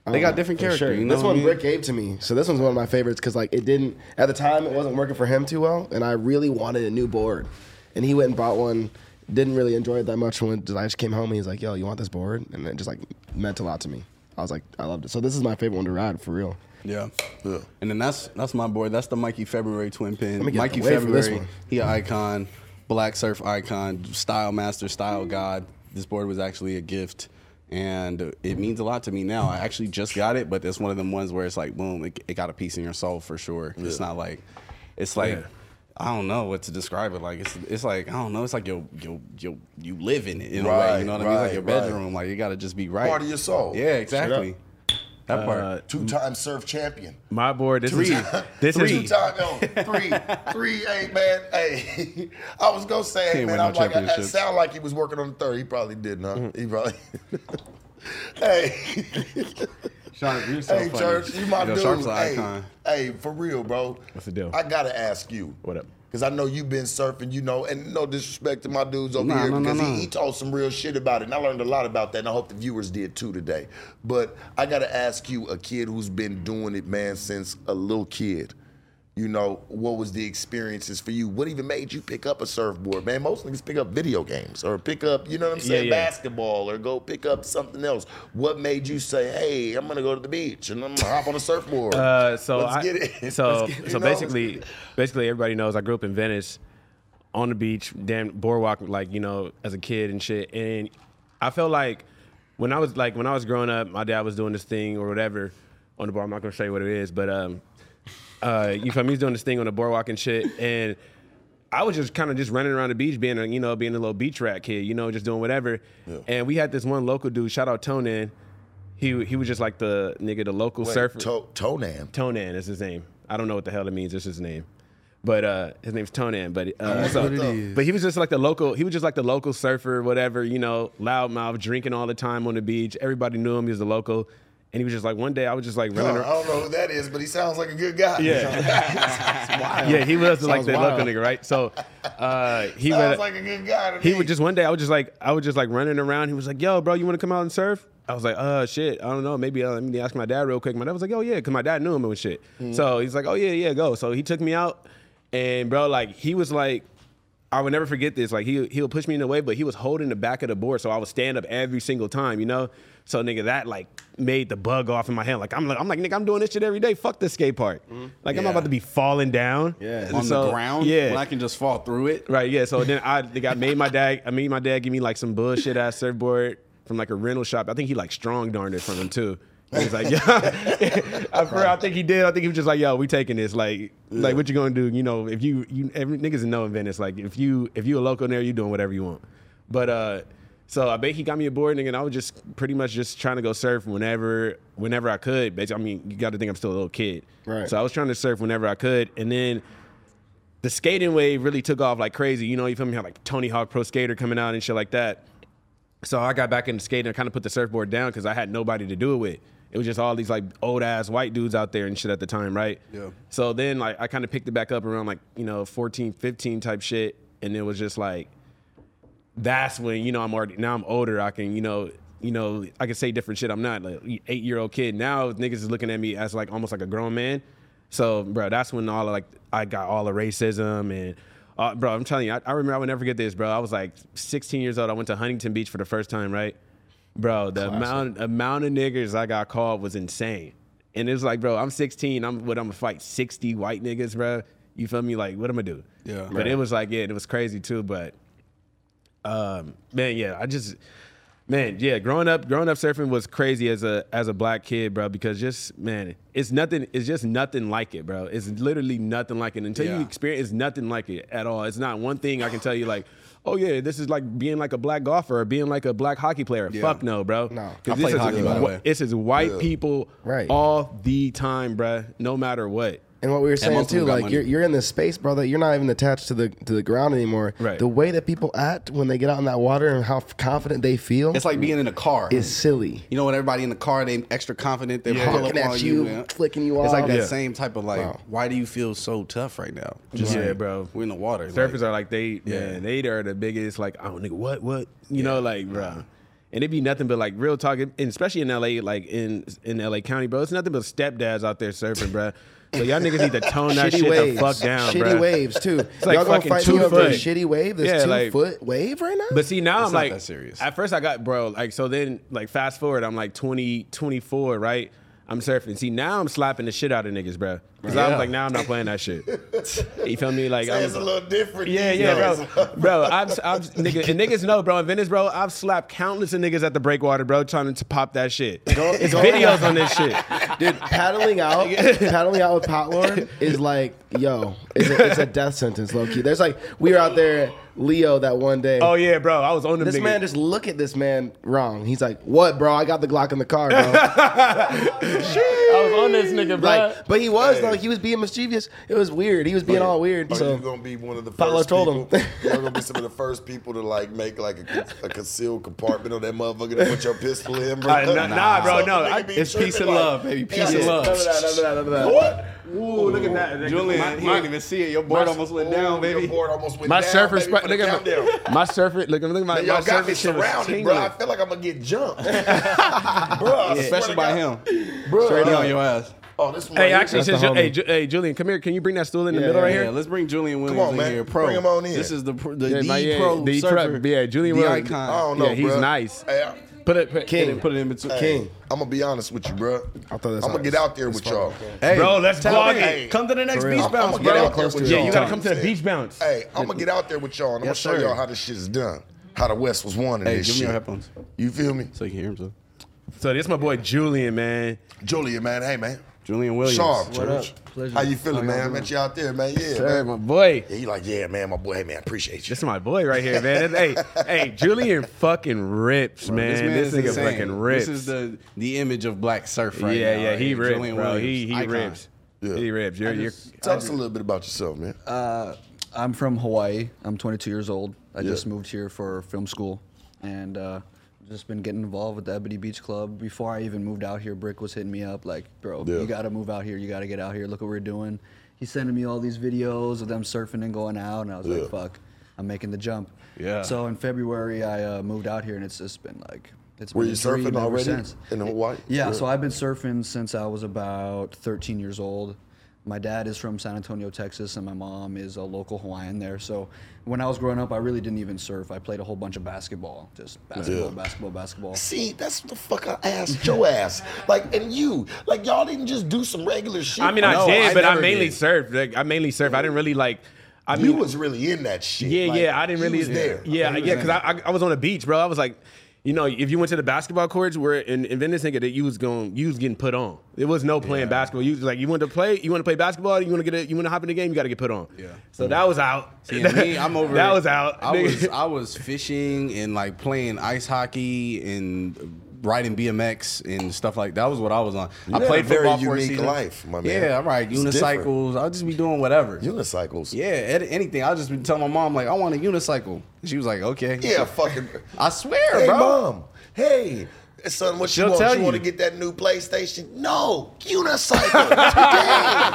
They got Um, different for character, sure. you know this what I one mean? Brick gave to me, so this one's one of my favorites because like it didn't at the time it wasn't working for him too well, and I really wanted a new board, and he went and bought one. Didn't really enjoy it that much when I just came home. and He's like, "Yo, you want this board?" And it just like meant a lot to me. I was like, I loved it. So this is my favorite one to ride for real. Yeah. Yeah. And then that's that's my boy. That's the Mikey February twin pin. Let me get Mikey away from this February. He an icon, black surf icon, style master, style god. This board was actually a gift. And it means a lot to me now. I actually just got it, but it's one of them ones where it's like, boom, it, it got a piece in your soul for sure. It's not like, it's like, Yeah. I don't know what to describe it like. It's it's like I don't know. It's like you you you you live in it in a way. You know what I mean? It's like right, your right. bedroom. Like you got to just be right. Part of your soul. Yeah, exactly. That part. Uh, Two-time surf champion. my board. This Three. is this Two is time, no, three, three, hey man, hey. I was gonna say, hey He man, no I'm like, I, I sound like he was working on the third. He probably didn't, huh? Mm-hmm. He probably. hey, Sharp, you're so hey, funny. church, you my Yo, dude. Sharp's an hey, icon. hey, for real, bro. What's the deal? I gotta ask you. What up? Because I know you've been surfing, you know, and no disrespect to my dudes over Nah, here no, no, because no. He, he told some real shit about it, and I learned a lot about that, and I hope the viewers did too today. But I gotta ask you, a kid who's been doing it, man, since a little kid. You know, what was the experiences for you? What even made you pick up a surfboard, man? Most niggas pick up video games or pick up, you know what I'm saying, yeah. basketball or go pick up something else. What made you say, hey, I'm gonna go to the beach and I'm gonna hop on a surfboard? Uh, so Let's I, get it. so get- so know? basically, basically everybody knows I grew up in Venice, on the beach, damn boardwalk, like you know, as a kid and shit. And I felt like when I was like when I was growing up, my dad was doing this thing or whatever on the board. I'm not gonna show you what it is, but um, uh, you feel me? He's doing this thing on the boardwalk and shit, and I was just kind of just running around the beach, being a you know being a little beach rat kid, you know, just doing whatever. And we had this one local dude, shout out Tonan. He he was just like the nigga, the local Wait, surfer. To- Tonan. Tonan is his name. I don't know what the hell it means. It's his name. But uh, his name's Tonan. But uh, so, what it is. but he was just like the local. He was just like the local surfer, whatever. You know, loudmouth, drinking all the time on the beach. Everybody knew him. He was the local. And he was just like one day I was just like running. I around. don't know who that is, but he sounds like a good guy. Yeah. Yeah, he was like the local nigga, right? So uh, he sounds went. like a good guy to he me. would just one day I was just like I was just like running around. He was like, "Yo, bro, you want to come out and surf?" I was like, "Uh, shit, I don't know. Maybe uh, let me ask my dad real quick." My dad was like, "Oh yeah," because my dad knew him and shit. So he's like, "Oh yeah, yeah, go." So he took me out, and bro, like he was like. I would never forget this. Like he he'll push me in the way, but he was holding the back of the board, so I would stand up every single time, you know. So nigga, that like made the bug off in my hand. Like I'm like I'm like nigga, I'm doing this shit every day. Fuck this skate park. Like I'm Yeah. about to be falling down. Yeah. on So, the ground. Yeah, when I can just fall through it. Right, yeah. So then I think I made my dad. I made my dad give me like some bullshit ass surfboard from like a rental shop. I think he like strong darned it from him too. He's like, yeah. I, for- I think he did. I think he was just like, yo, we taking this. Like, like what you gonna do? You know, if you you every, niggas know in Venice, like if you if you a local there, you doing whatever you want. But uh, so I bet he got me a board, nigga, and I was just pretty much just trying to go surf whenever whenever I could. Basically, I mean, you got to think I'm still a little kid, Right. So I was trying to surf whenever I could, and then the skating wave really took off like crazy. You know, you feel me? Had like Tony Hawk Pro Skater coming out and shit like that. So I got back into skating and kind of put the surfboard down because I had nobody to do it with. It was just all these like old ass white dudes out there and shit at the time, right? Yeah. So then like I kind of picked it back up around like, you know, 14, 15 type shit. And it was just like, that's when, you know, I'm already, now I'm older. I can, you know, you know, I can say different shit. I'm not like eight year old kid. Now niggas is looking at me as like almost like a grown man. So, bro, that's when all of, like I got all the racism and, uh, bro, I'm telling you, I, I remember I would never forget this, bro. I was like 16 years old. I went to Huntington Beach for the first time, right? Bro, the amount amount of niggers I got called was insane. And it was like, bro, I'm 16. I'm what I'm gonna fight 60 white niggas, bro. You feel me? Like, what am I do? Yeah. But it was like, yeah, it was crazy too. But um, man, yeah, I just man, yeah, growing up, growing up surfing was crazy as a as a black kid, bro. Because just man, it's nothing. It's just nothing like it, bro. It's literally nothing like it until you experience. It's nothing like it at all. It's not one thing I can tell you like. Oh yeah, this is like being like a black golfer or being like a black hockey player. Fuck no, bro. No. I is hockey, by the way. This is white people Right. all the time, bro. No matter what. And what we were saying too, like money. you're, you're in this space, brother. You're not even attached to the to the ground anymore. Right. The way that people act when they get out in that water and how confident they feel It's like being in a car. It's silly. You know, when everybody in the car, they extra confident, they Yeah. pull Looking at on you, flicking you off. It's like that Yeah. same type of like, Wow. why do you feel so tough right now? Just Yeah, like, bro. We're in the water. Surfers like, are like they, Yeah. man, they are the biggest. Like, oh nigga, what, what, you know, like, bro. And it'd be nothing but like real talk, and especially in LA, like in in LA County, bro. It's nothing but stepdads out there surfing, bro. So y'all niggas need to tone that shitty shit waves. the fuck down, shitty bro. waves too. It's like Y'all gonna fucking fight two me over a foot. shitty wave? This Yeah, two like- foot wave right now? But see, now It's I'm not like, that serious. at first I got, bro, like, so then, like, fast forward, I'm like 20, 24, right? I'm surfing. See, now I'm slapping the shit out of niggas, bro. Because I was like, now I'm not playing that shit. you feel me? Like, I It's was, a little different. yeah, yeah, days. bro. bro, I've, I've nigga, and niggas know, bro. In Venice, bro, I've slapped countless of niggas at the breakwater, bro, trying to pop that shit. it's videos on this shit. Dude, paddling out, paddling out with Pot Lord is like, yo, it's a, it's a death sentence, low key. There's like, we were out there, Leo, that one day. Oh yeah, bro. I was on them This niggas. man just look at this man wrong. He's like, "What, bro? I got the Glock in the car, bro." I was on this nigga, bro. like, but he was though. He was being mischievous. It was weird. He was being all weird. Are So you gonna be one of the Paulo first told people? him. You're gonna be some of the first people to like make like a, a concealed compartment on that motherfucker to put your pistol in, bro. Uh, nah, nah, bro, So no, the I- be it's peace and like, love, baby. Peace yeah, and love. None of that, none of that, none of that. What? Ooh, look at that. Julian, My- he my- didn't even see it. Your board almost went down, baby. Your board almost went My down, surfer baby, spot, look at my, my surfer. Look, look at my, Man, my y'all got me was surrounded, bro. I feel like I'm gonna get jumped, bro. I swear Especially by God. him. bro. Straight on your ass. Oh, this one. Hey, right actually, That's the since you, homie. hey, Ju- hey, Julian, come here. Can you bring that stool in the Yeah, middle right Yeah, here? let's bring Julian Williams on, in man. here. Pro. Bring him on in. This is the pro- the, Yeah, the yeah, pro the pro- surfer. yeah, Julian the Williams. icon. I don't know, Yeah, he's bro. nice. Hey, I- Put it, put, King. Put it in between. King. I'm gonna be honest with you, bro. I'll throw this I'm gonna get out there with y'all. Hey, Bro, let's tap vlog it. Come to the next beach bounce, I'm gonna get bro. out there with to Yeah, y'all. gotta come to the beach bounce. Hey, I'm gonna get out there with y'all, and I'm gonna show y'all how this shit is done. How the West was won in Hey, this give me shit. your headphones You feel me? so you can hear him. So. So this my boy Julian, man. Julia, man. Hey, man. Julian Williams. Sharp, What Church. up? Pleasure. How you feeling, How y'all man? I met you out there, man. Yeah, Sir, man. my boy. Yeah, he like, yeah, man, my boy. Hey, man, appreciate you. This is my boy right here, man. hey, hey, Julian fucking rips, man. This, This, man is nigga insane. fucking rips. This is the the image of black surf right yeah, now. yeah, he right? rips, Julian bro. Williams, He he icon. rips. Yeah. He rips. You're, you're, Tell us a little bit about yourself, man. Uh, I'm from Hawaii. I'm 22 years old. I Yeah. just moved here for film school, and uh, just been getting involved with the Ebony Beach Club. Before I even moved out here, Brick was hitting me up like, "Bro, Yeah. you got to move out here. You got to get out here. Look what we're doing." He's sending me all these videos of them surfing and going out, and I was Yeah. like, "Fuck, I'm making the jump." Yeah. So in February, I uh, moved out here, and it's just been like, it's Were been you surfing ever already since. in Hawaii? Yeah, Yeah. so I've been surfing since I was about 13 years old. My dad is from San Antonio, Texas, and my mom is a local Hawaiian there. So when I was growing up, I really didn't even surf. I played a whole bunch of basketball, just basketball, Yeah. basketball, basketball. See, that's the fuck I asked your ass. Like, and you, like, y'all didn't just do some regular shit. I mean, I No, did, I but I mainly did. surfed. Like, I mainly surfed. I didn't really like. I you mean, was really in that shit. Yeah, Like, yeah. I didn't you really. was there. Yeah, yeah. Because I, I, I was on the beach, bro. I was like, you know, if you went to the basketball courts, where in, in Venice, nigga, that you was going, you was getting put on. There was no playing basketball. You was like, you want to play, you want to play basketball, you want to get, a, you want to hop in the game, you got to get put on. Yeah. So that was out. See, me, I'm over. that was out. I nigga. was I was fishing and like playing ice hockey and riding BMX and stuff like that. Was what I was on. You I played very football for a unique life, my man. Yeah, I ride It's unicycles. I'll just be doing whatever. Unicycles. Yeah, ed- anything. I'll just be telling my mom like I want a unicycle. She was like, okay. Yeah, fucking. I swear, Hey, bro. mom. Hey. Son, what She'll you want? tell you want to get that new PlayStation? No, unicycle.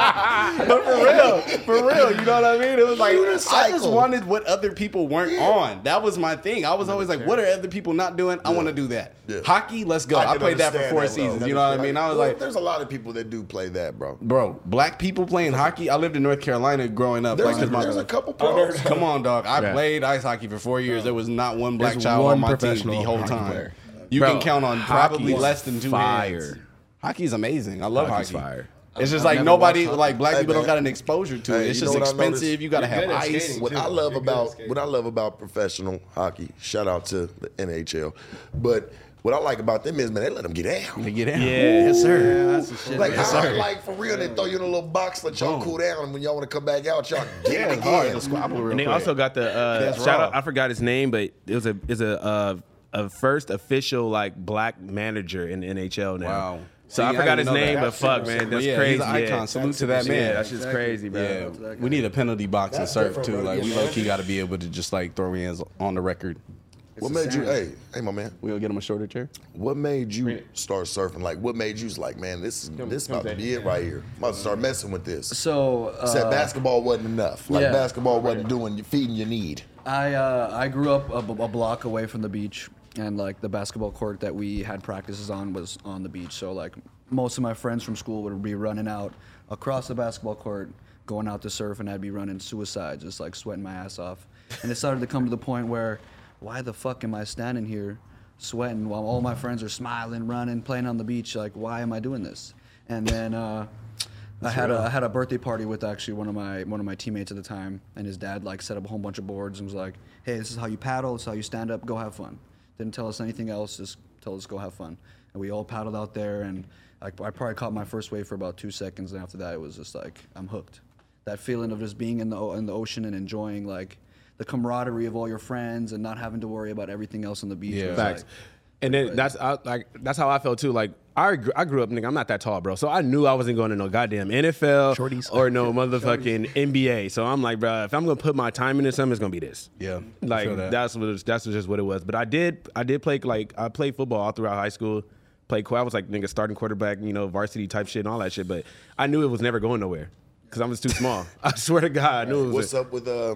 But for real, for real, you know what I mean? It was like I just wanted what other people weren't on. That was my thing. I was always like, what are other people not doing? I want to do that. Yeah. Hockey, let's go. I, can played that for four though. seasons. You know what I mean? I was Well, like, there's a lot of people that do play that, bro. bro, black people playing hockey. I lived in North Carolina growing up. There's, like, 'cause my- there's a couple pros. Come on, dog. I Yeah. played ice hockey for four years. There was not one black There's child one on my team the whole hockey time. Player. You Bro, can count on probably less than two fire. hands. Hockey is amazing. I love Hockey's hockey. fire. It's just I've like nobody, like black Hey, people don't got an exposure to Hey, it. It's just know what I expensive. noticed? You got to have ice. What too. I love You're about what I love about professional hockey, shout out to the NHL, but what I like about them is man, they let them get down. They get out. Yeah. Yes, sir. That's the shit. Like, Yes, I, sir. like for real, they throw you in a little box, let y'all cool down, and when y'all want to come back out, y'all get Yeah, it it's hard again. to squabble real And they quick. also got the uh, shout raw. out. I forgot his name, but it was a is a uh, a first official like black manager in the NHL now. Wow. So See, I I forgot didn't his name, that. but fuck, man, that's yeah, crazy. He's an icon. Yeah. Salute to that Yeah, man. that's just crazy, bro. Yeah, we need a penalty box in That's surf too. bro. Like we low key got to be able to just like throw hands on the record. What made you? Hey, hey, my man. We'll get him a shorter chair. What made you start surfing? Like, what made you was like, man, this is this about to be it right here. I'm about to start messing with this. So uh, Said basketball wasn't enough. Like yeah. basketball wasn't doing you feeding your need. I uh, I grew up a, a block away from the beach, and like the basketball court that we had practices on was on the beach. So like most of my friends from school would be running out across the basketball court, going out to surf, and I'd be running suicide, just like sweating my ass off. And it started to come to the point where, why the fuck am I standing here, sweating while all my friends are smiling, running, playing on the beach? Like, why am I doing this? And then. Uh, I had a I had a birthday party with actually one of my one of my teammates at the time, and his dad like set up a whole bunch of boards and was like, "Hey, this is how you paddle. This is how you stand up. Go have fun." Didn't tell us anything else. Just told us go have fun. And we all paddled out there, and I, I probably caught my first wave for about two seconds, and after that, it was just like I'm hooked. That feeling of just being in the in the ocean and enjoying like the camaraderie of all your friends and not having to worry about everything else on the beach. Yeah. was, Facts. like- And then that's I, like that's how I felt too. Like I gr- I grew up, nigga. I'm not that tall, bro. So I knew I wasn't going to no goddamn NFL Shorties. or no motherfucking NBA. So I'm like, bro, if I'm gonna put my time into something, it's gonna be this. Yeah, like that. that's what it's, that's just what it was. But I did I did play like I played football all throughout high school. Played I was like nigga starting quarterback, you know, varsity type shit and all that shit. But I knew it was never going nowhere because I was too small. I swear to God, I knew it was. What's up with uh?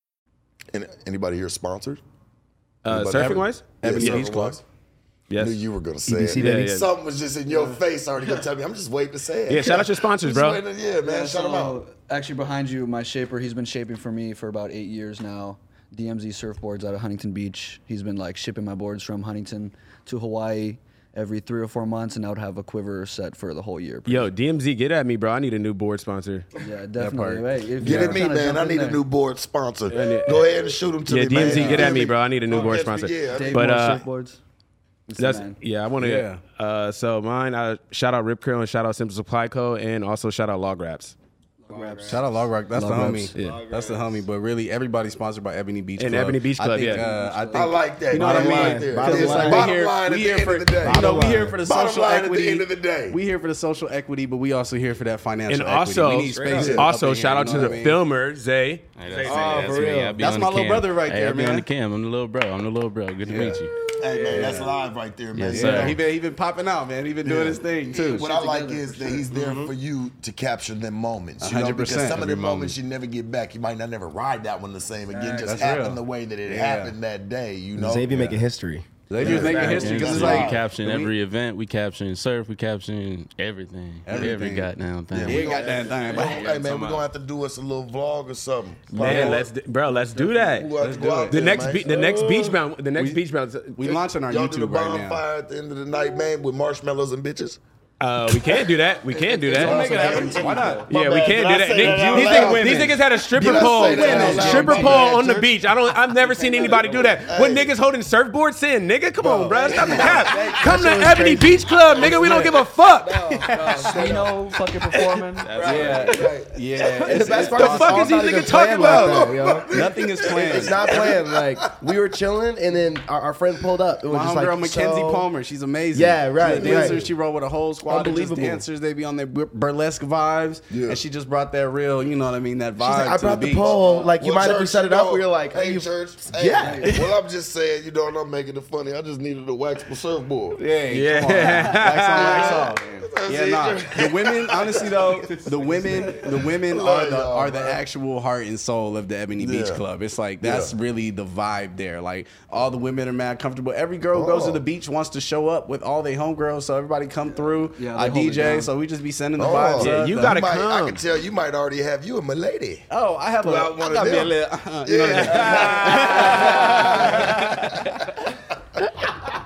And anybody here sponsored? Uh, surfing wise, Ebony yeah, Beach Club. Yes. Knew you were gonna say EBC, it. Yeah, yeah. Something was just in your yeah. face already gonna tell me. I'm just waiting to say it. Yeah, shout out your sponsors, bro. Yeah, man, yeah, shout so, them out. Actually, behind you, my shaper. He's been shaping for me for about eight years now. DMZ surfboards out of Huntington Beach. He's been like shipping my boards from Huntington to Hawaii every three or four months, and I would have a quiver set for the whole year. Yo, DMZ, get at me, bro. I need a new board sponsor. Yeah, definitely. Hey, get at me, man. I need there. a new board sponsor. Yeah, Go ahead and shoot them to yeah, me, DMZ, man. get at me, bro. I need a new oh, board sponsor. Yeah, but uh. That's yeah. I want to. Yeah. Uh, so mine. I shout out Rip Curl and shout out Simple Supply Co. and also shout out Log Wraps. Log Shout out Log Rock. That's Log the homie. Yeah. That's the homie. But really, everybody's sponsored by Ebony Beach and Club. Ebony Beach Club. I think, yeah, uh, I, think, I like that. You know bottom what I mean? Line, there. Bottom line. Bottom here, line at the for, the day. You we here for the bottom social equity. At the end of the day, we here for the social equity, but we also here for that financial. And also, equity. We need space yeah. also shout out to the filmer Zay. That's my little brother right there, man. I'm the little bro. I'm the little bro. Good to meet you. Hey man, that's live right there, man. Yes, yeah, he been he been popping out, man. He been doing his thing too. What I like is that he's there mm-hmm. for you to capture them moments. You know, because some of the moments you never get back, you might not never ride that one the same again. Just happened the way that it happened that day. You know, Xavier making history. They just making history because it's like we caption every we, event. We caption surf. We caption everything. Everything. Every goddamn thing. Yeah, every goddamn thing. But hey man, we're gonna have to do us a little vlog or something. Man, let's bro, let's do that. Let's do it. The next the next beach bound the next we, beach bound. We launching our y'all YouTube do the bonfire at the end of the night, man, with marshmallows and bitches. Uh, we can't do that. We can't do that. Why not? Yeah, we can't do that. These, niggas, these niggas had a stripper pole, stripper pole on the beach. I don't. I've never seen anybody do that. When niggas holding surfboards in, nigga, come on, bro, stop the cap. Come to Ebony crazy. Beach Club, nigga. We don't give a fuck. Reno fucking performing. Yeah, yeah. The best part The fuck is these niggas talking about? that. Nothing is planned. It's not planned. Like we were chilling, and then our, friend pulled up. It was My just like girl Mackenzie Palmer, she's amazing. Yeah, right, The dancer. She rolled with a whole squad Unbelievable just dancers. They be on their burlesque vibes, yeah. and she just brought that real, you know what I mean, that vibe. Like, I brought the, the pole, like well, you might church, have set it up. No, where you're like, hey, hey church, hey, yeah. Hey. Well, I'm just saying, you know, and I'm making it funny. I just needed a wax for surfboard. Yeah, yeah, wax on, wax off. Yeah, nah. the women, honestly though, the women, the women oh, are the are the actual heart and soul of the Ebony Beach. Club. It's like that's yeah. really the vibe there. Like all the women are mad comfortable. Every girl oh. goes to oh. the beach wants to show up with all their homegirls, so everybody come through. Yeah, I DJ, so we just be sending the oh, vibes. Yeah, you gotta might, come. I can tell you might already have you a milady. Oh, I have well, a, one I of them. Little, uh, yeah.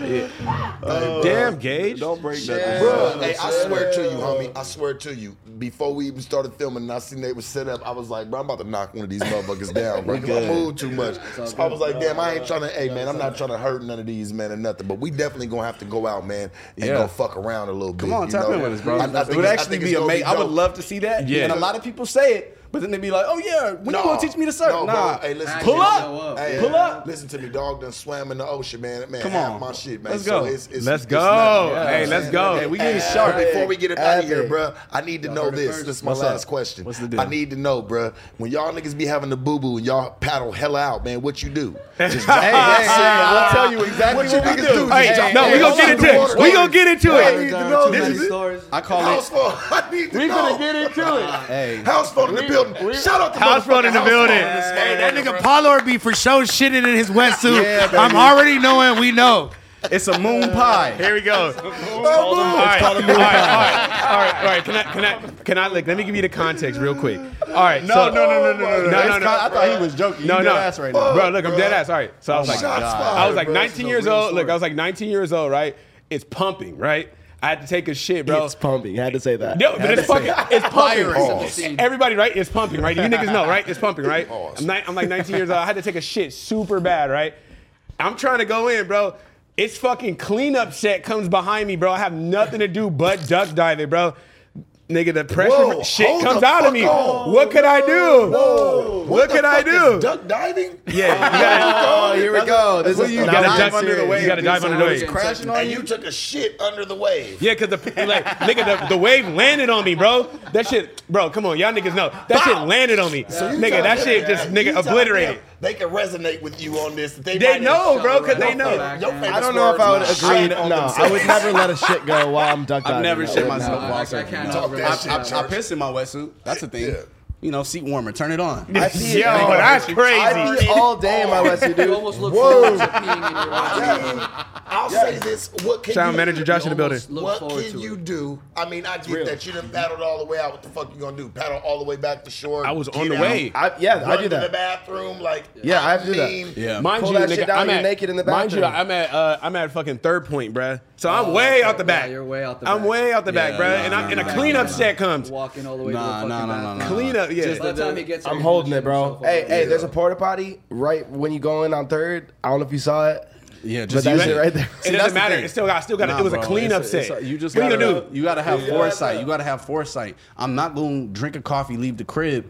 Yeah. Uh, Damn, Gage. Don't break that. Bro, hey, I swear to you, homie. I swear to you. Before we even started filming, and I seen they was set up, I was like, bro, I'm about to knock one of these motherfuckers down, bro. Because I moved too much. So I was like, damn, I ain't trying to. Hey, man, I'm not trying to hurt none of these men or nothing. But we definitely gonna have to go out, man, and yeah. go fuck around a little bit. Come on, tap know? in with us, bro. I, I it would actually be amazing. I would love to see that. Yeah. And a lot of people say it. But then they be like, oh yeah, when you gonna teach me to surf? No, nah, hey, listen, pull up, hey, pull up. Listen to me, dog. Done swam in the ocean, man. Man, come on, my shit, man. Let's go. So it's, it's, let's go. Hey, let's go. Hey, we getting hey, sharp. Before we get it out of here, bro, I need to y'all know this. This is my What's last up? question. What's the deal? I need to know, bro. When y'all niggas be having the boo boo and y'all paddle hella out, man, what you do? Just hey, hey, I'll tell you exactly what, you niggas do. Hey, no, we gonna get into it. We gonna get into it. I need to know. I call it. We gonna get into it. House phone in the building building. Shout out to House front in the building. Hey, that nigga Pot Lord be for sure shitting in his wetsuit. Yeah. I'm already knowing we know. It's a moon pie. Here we go. It's a moon pie. All right, all right, all right. Can I, can I, can I? Like, let me give you the context real quick. All right. No, so, no, no, no, no, no, no, no, no. I thought he was joking. No, no, ass right now. bro. Look, I'm dead ass. All right. So I was oh like, I was like 19 years old. Look, I was like 19 years old. Right. It's pumping. Right I had to take a shit, bro. It's pumping. I had to say that. No, but it's fucking. It's pumping. Everybody, right? It's pumping, right? You niggas know, right? It's pumping, right? I'm, ni- I'm like 19 years old. I had to take a shit super bad, right? I'm trying to go in, bro. It's fucking cleanup set comes behind me, bro. I have nothing to do but duck diving, bro. Nigga, the pressure Whoa, shit comes out of me. On. What could I do? Whoa. What, what could I do? duck diving? Yeah. gotta, oh, here we go. This is you gotta dive under the wave. You gotta dive under the wave. Crashing on you took a shit under the wave. Yeah, cause the like nigga, the, the wave landed on me, bro. That shit, bro. Come on, y'all niggas know that Bow. shit landed on me. So nigga, that shit just nigga obliterated they can resonate with you on this. They, they know, bro, because they know. I don't know if I would agree. No. I would never let a shit go while I'm duck diving. I've never shit myself while. I, I, I, I piss in my wetsuit. That's the thing. You know, seat warmer. Turn it on. I pee, Yo, that's crazy. I pee all day in my wetsuit, dude. You almost look Whoa. forward to peeing in your wetsuit. I'll say this. What can Shout out you manager Josh in the building. What can you do? I mean, I get that you done paddled all the way out. What the fuck you gonna do? Paddle all the way back to shore? I was on the out, way. I, yeah, I do that. In the bathroom, like Yeah, I have to do that. mean, Yeah. Mind Pull you, that nigga, shit down, I'm at, naked in the Mind you, bathroom. I'm at uh, I'm at fucking third point, bruh. So I'm Oh, way okay. out the Yeah, back. you're way out the back. I'm way out the back, bro. nah, and I, nah, and a nah, cleanup nah, set comes. Walking all the way Nah, to the fucking nah, nah, nah, bathroom. nah. Clean up, yeah. By the time he gets I'm holding it, bro. himself Hey, already. hey, there's a porta potty right when you go in on third. I don't know if you saw it. Yeah, But just that use shit it. right there. It See, that's doesn't matter. thing. It still got, still got. Nah, it was a bro, cleanup set. it's you just what gotta, you gonna do? You gotta have foresight. You gotta have foresight. I'm not gonna drink a coffee, leave the crib.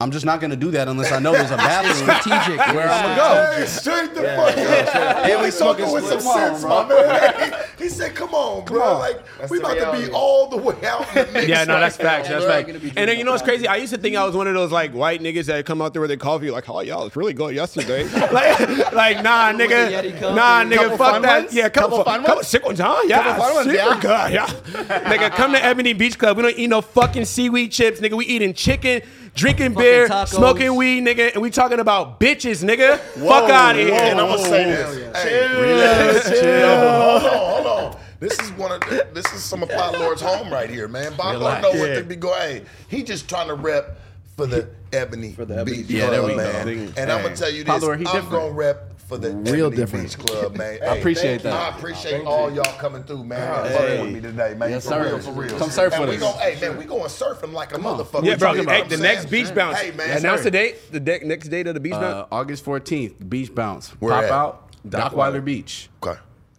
I'm just not gonna do that unless I know there's a bathroom strategic. where I'm gonna Hey, go. straight the fuck up. And we we talking with some. Come sense, bro. my man. He said, "Come on, bro. on. Like That's we the about to be all the way out in the mix Yeah, no, that's facts. That's bro. facts. And then you know what's crazy? I used to think I was one of those like white niggas that come out there with their coffee, like, oh y'all, it's really good yesterday. like, like, nah, nigga, nah, nigga, fuck that. ones? Yeah, couple, Couple fun, fun couple ones? sick ones, huh? Yeah, Couple fun ones, super yeah. good, yeah. nigga, come to Ebony Beach Club. We don't eat no fucking seaweed chips, nigga. We eating chicken, drinking beer, tacos. smoking weed, nigga, and we talking about bitches, nigga. fuck out of here. And I'm gonna say this. Hey, Chill, Hold on, hold on. This is one of the, this is some of Pot Lord's home right here, man. Bob Relax. don't know what Yeah. to be going. Hey, he just trying to rep for the Ebony, for the Ebony Beach Yeah, Club, there we go. man. And I'm gonna tell you this. Lord, I'm different. gonna rep for the Real Ebony different. Beach Club, man. I appreciate that. I appreciate all y'all coming through, man. and fucking with me today, man. Yes, for sir. real, for real. Come surf and with we us. Gonna, hey, man, we going surfing like a motherfucker. Yeah, bro. Hey, what I'm the saying? next beach bounce. Hey, man. Announce the date. The de- next date of the beach bounce. Uh, August 14th, Beach Bounce. Where Pop at? out, Dockweiler Beach. Okay.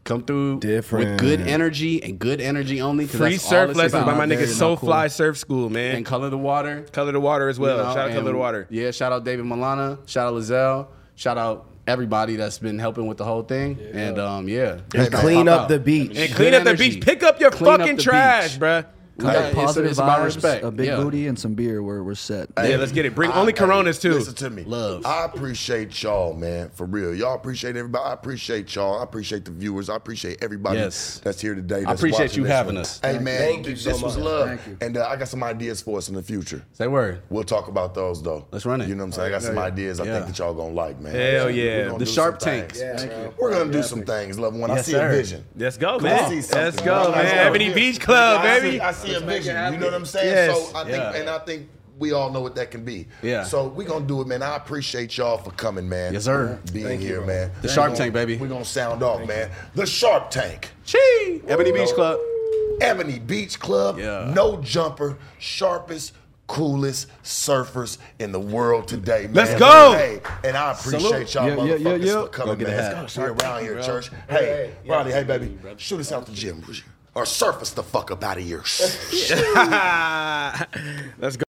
Come through Different. with good energy and good energy only. Free that's surf it's lessons by my nigga Very So cool. Fly Surf School, man. And color the water. Color the water as well. you know, Shout out Color the Water. Yeah, shout out David Milana. Shout out Lizelle. Shout out everybody that's been helping with the whole thing. And um, yeah. And clean up out. the beach. And clean Good up the beach. Pick up your Clean fucking the trash, beach. bruh. We Hey, got it's- positive it's about vibes, respect. a big Yeah. booty, and some beer. We're, we're set. Yeah, let's get it. Bring I- only hey, Coronas too. Listen to me. Love. I appreciate y'all, man, for real. Y'all appreciate everybody. I appreciate y'all. I appreciate the viewers. I appreciate everybody Yes. that's here today. I that's appreciate watching you this having one. us. Hey, man, Thank you this so was much. love. Thank you. And uh, I got some ideas for us in the future. Say word. We'll talk about those though. Let's run it. You know what I'm saying? I got some ideas I Yeah. think that y'all gonna like, man. Hell We're yeah. The do Shark Tank. things. Yeah, bro. We're gonna do some things, loved one. I Yes, see sir. a vision. Let's go, man. see Let's go, Let's man. go. Ebony Beach Club, I baby. I see a vision. You know what I'm saying? Yes. So I think, Yeah. and I think we all know what that can be. Yeah. So we gonna do it, man. I appreciate y'all for coming, man. Yes, sir. Being here, man. The We Shark gonna- Tank, baby. We're gonna sound off, man. The Shark Tank. Chee! Ebony Beach Club. Ebony Beach Club. Yeah. No jumper. Sharpest. Coolest surfers in the world today, man. Let's go. Hey, and I appreciate y'all Yeah, yeah, yeah, motherfuckers yeah. for coming, Go get a man. hat. It's We around here, church. Hey, Ronnie, hey, baby, shoot us out the gym, or surface the fuck up out of here. Let's go.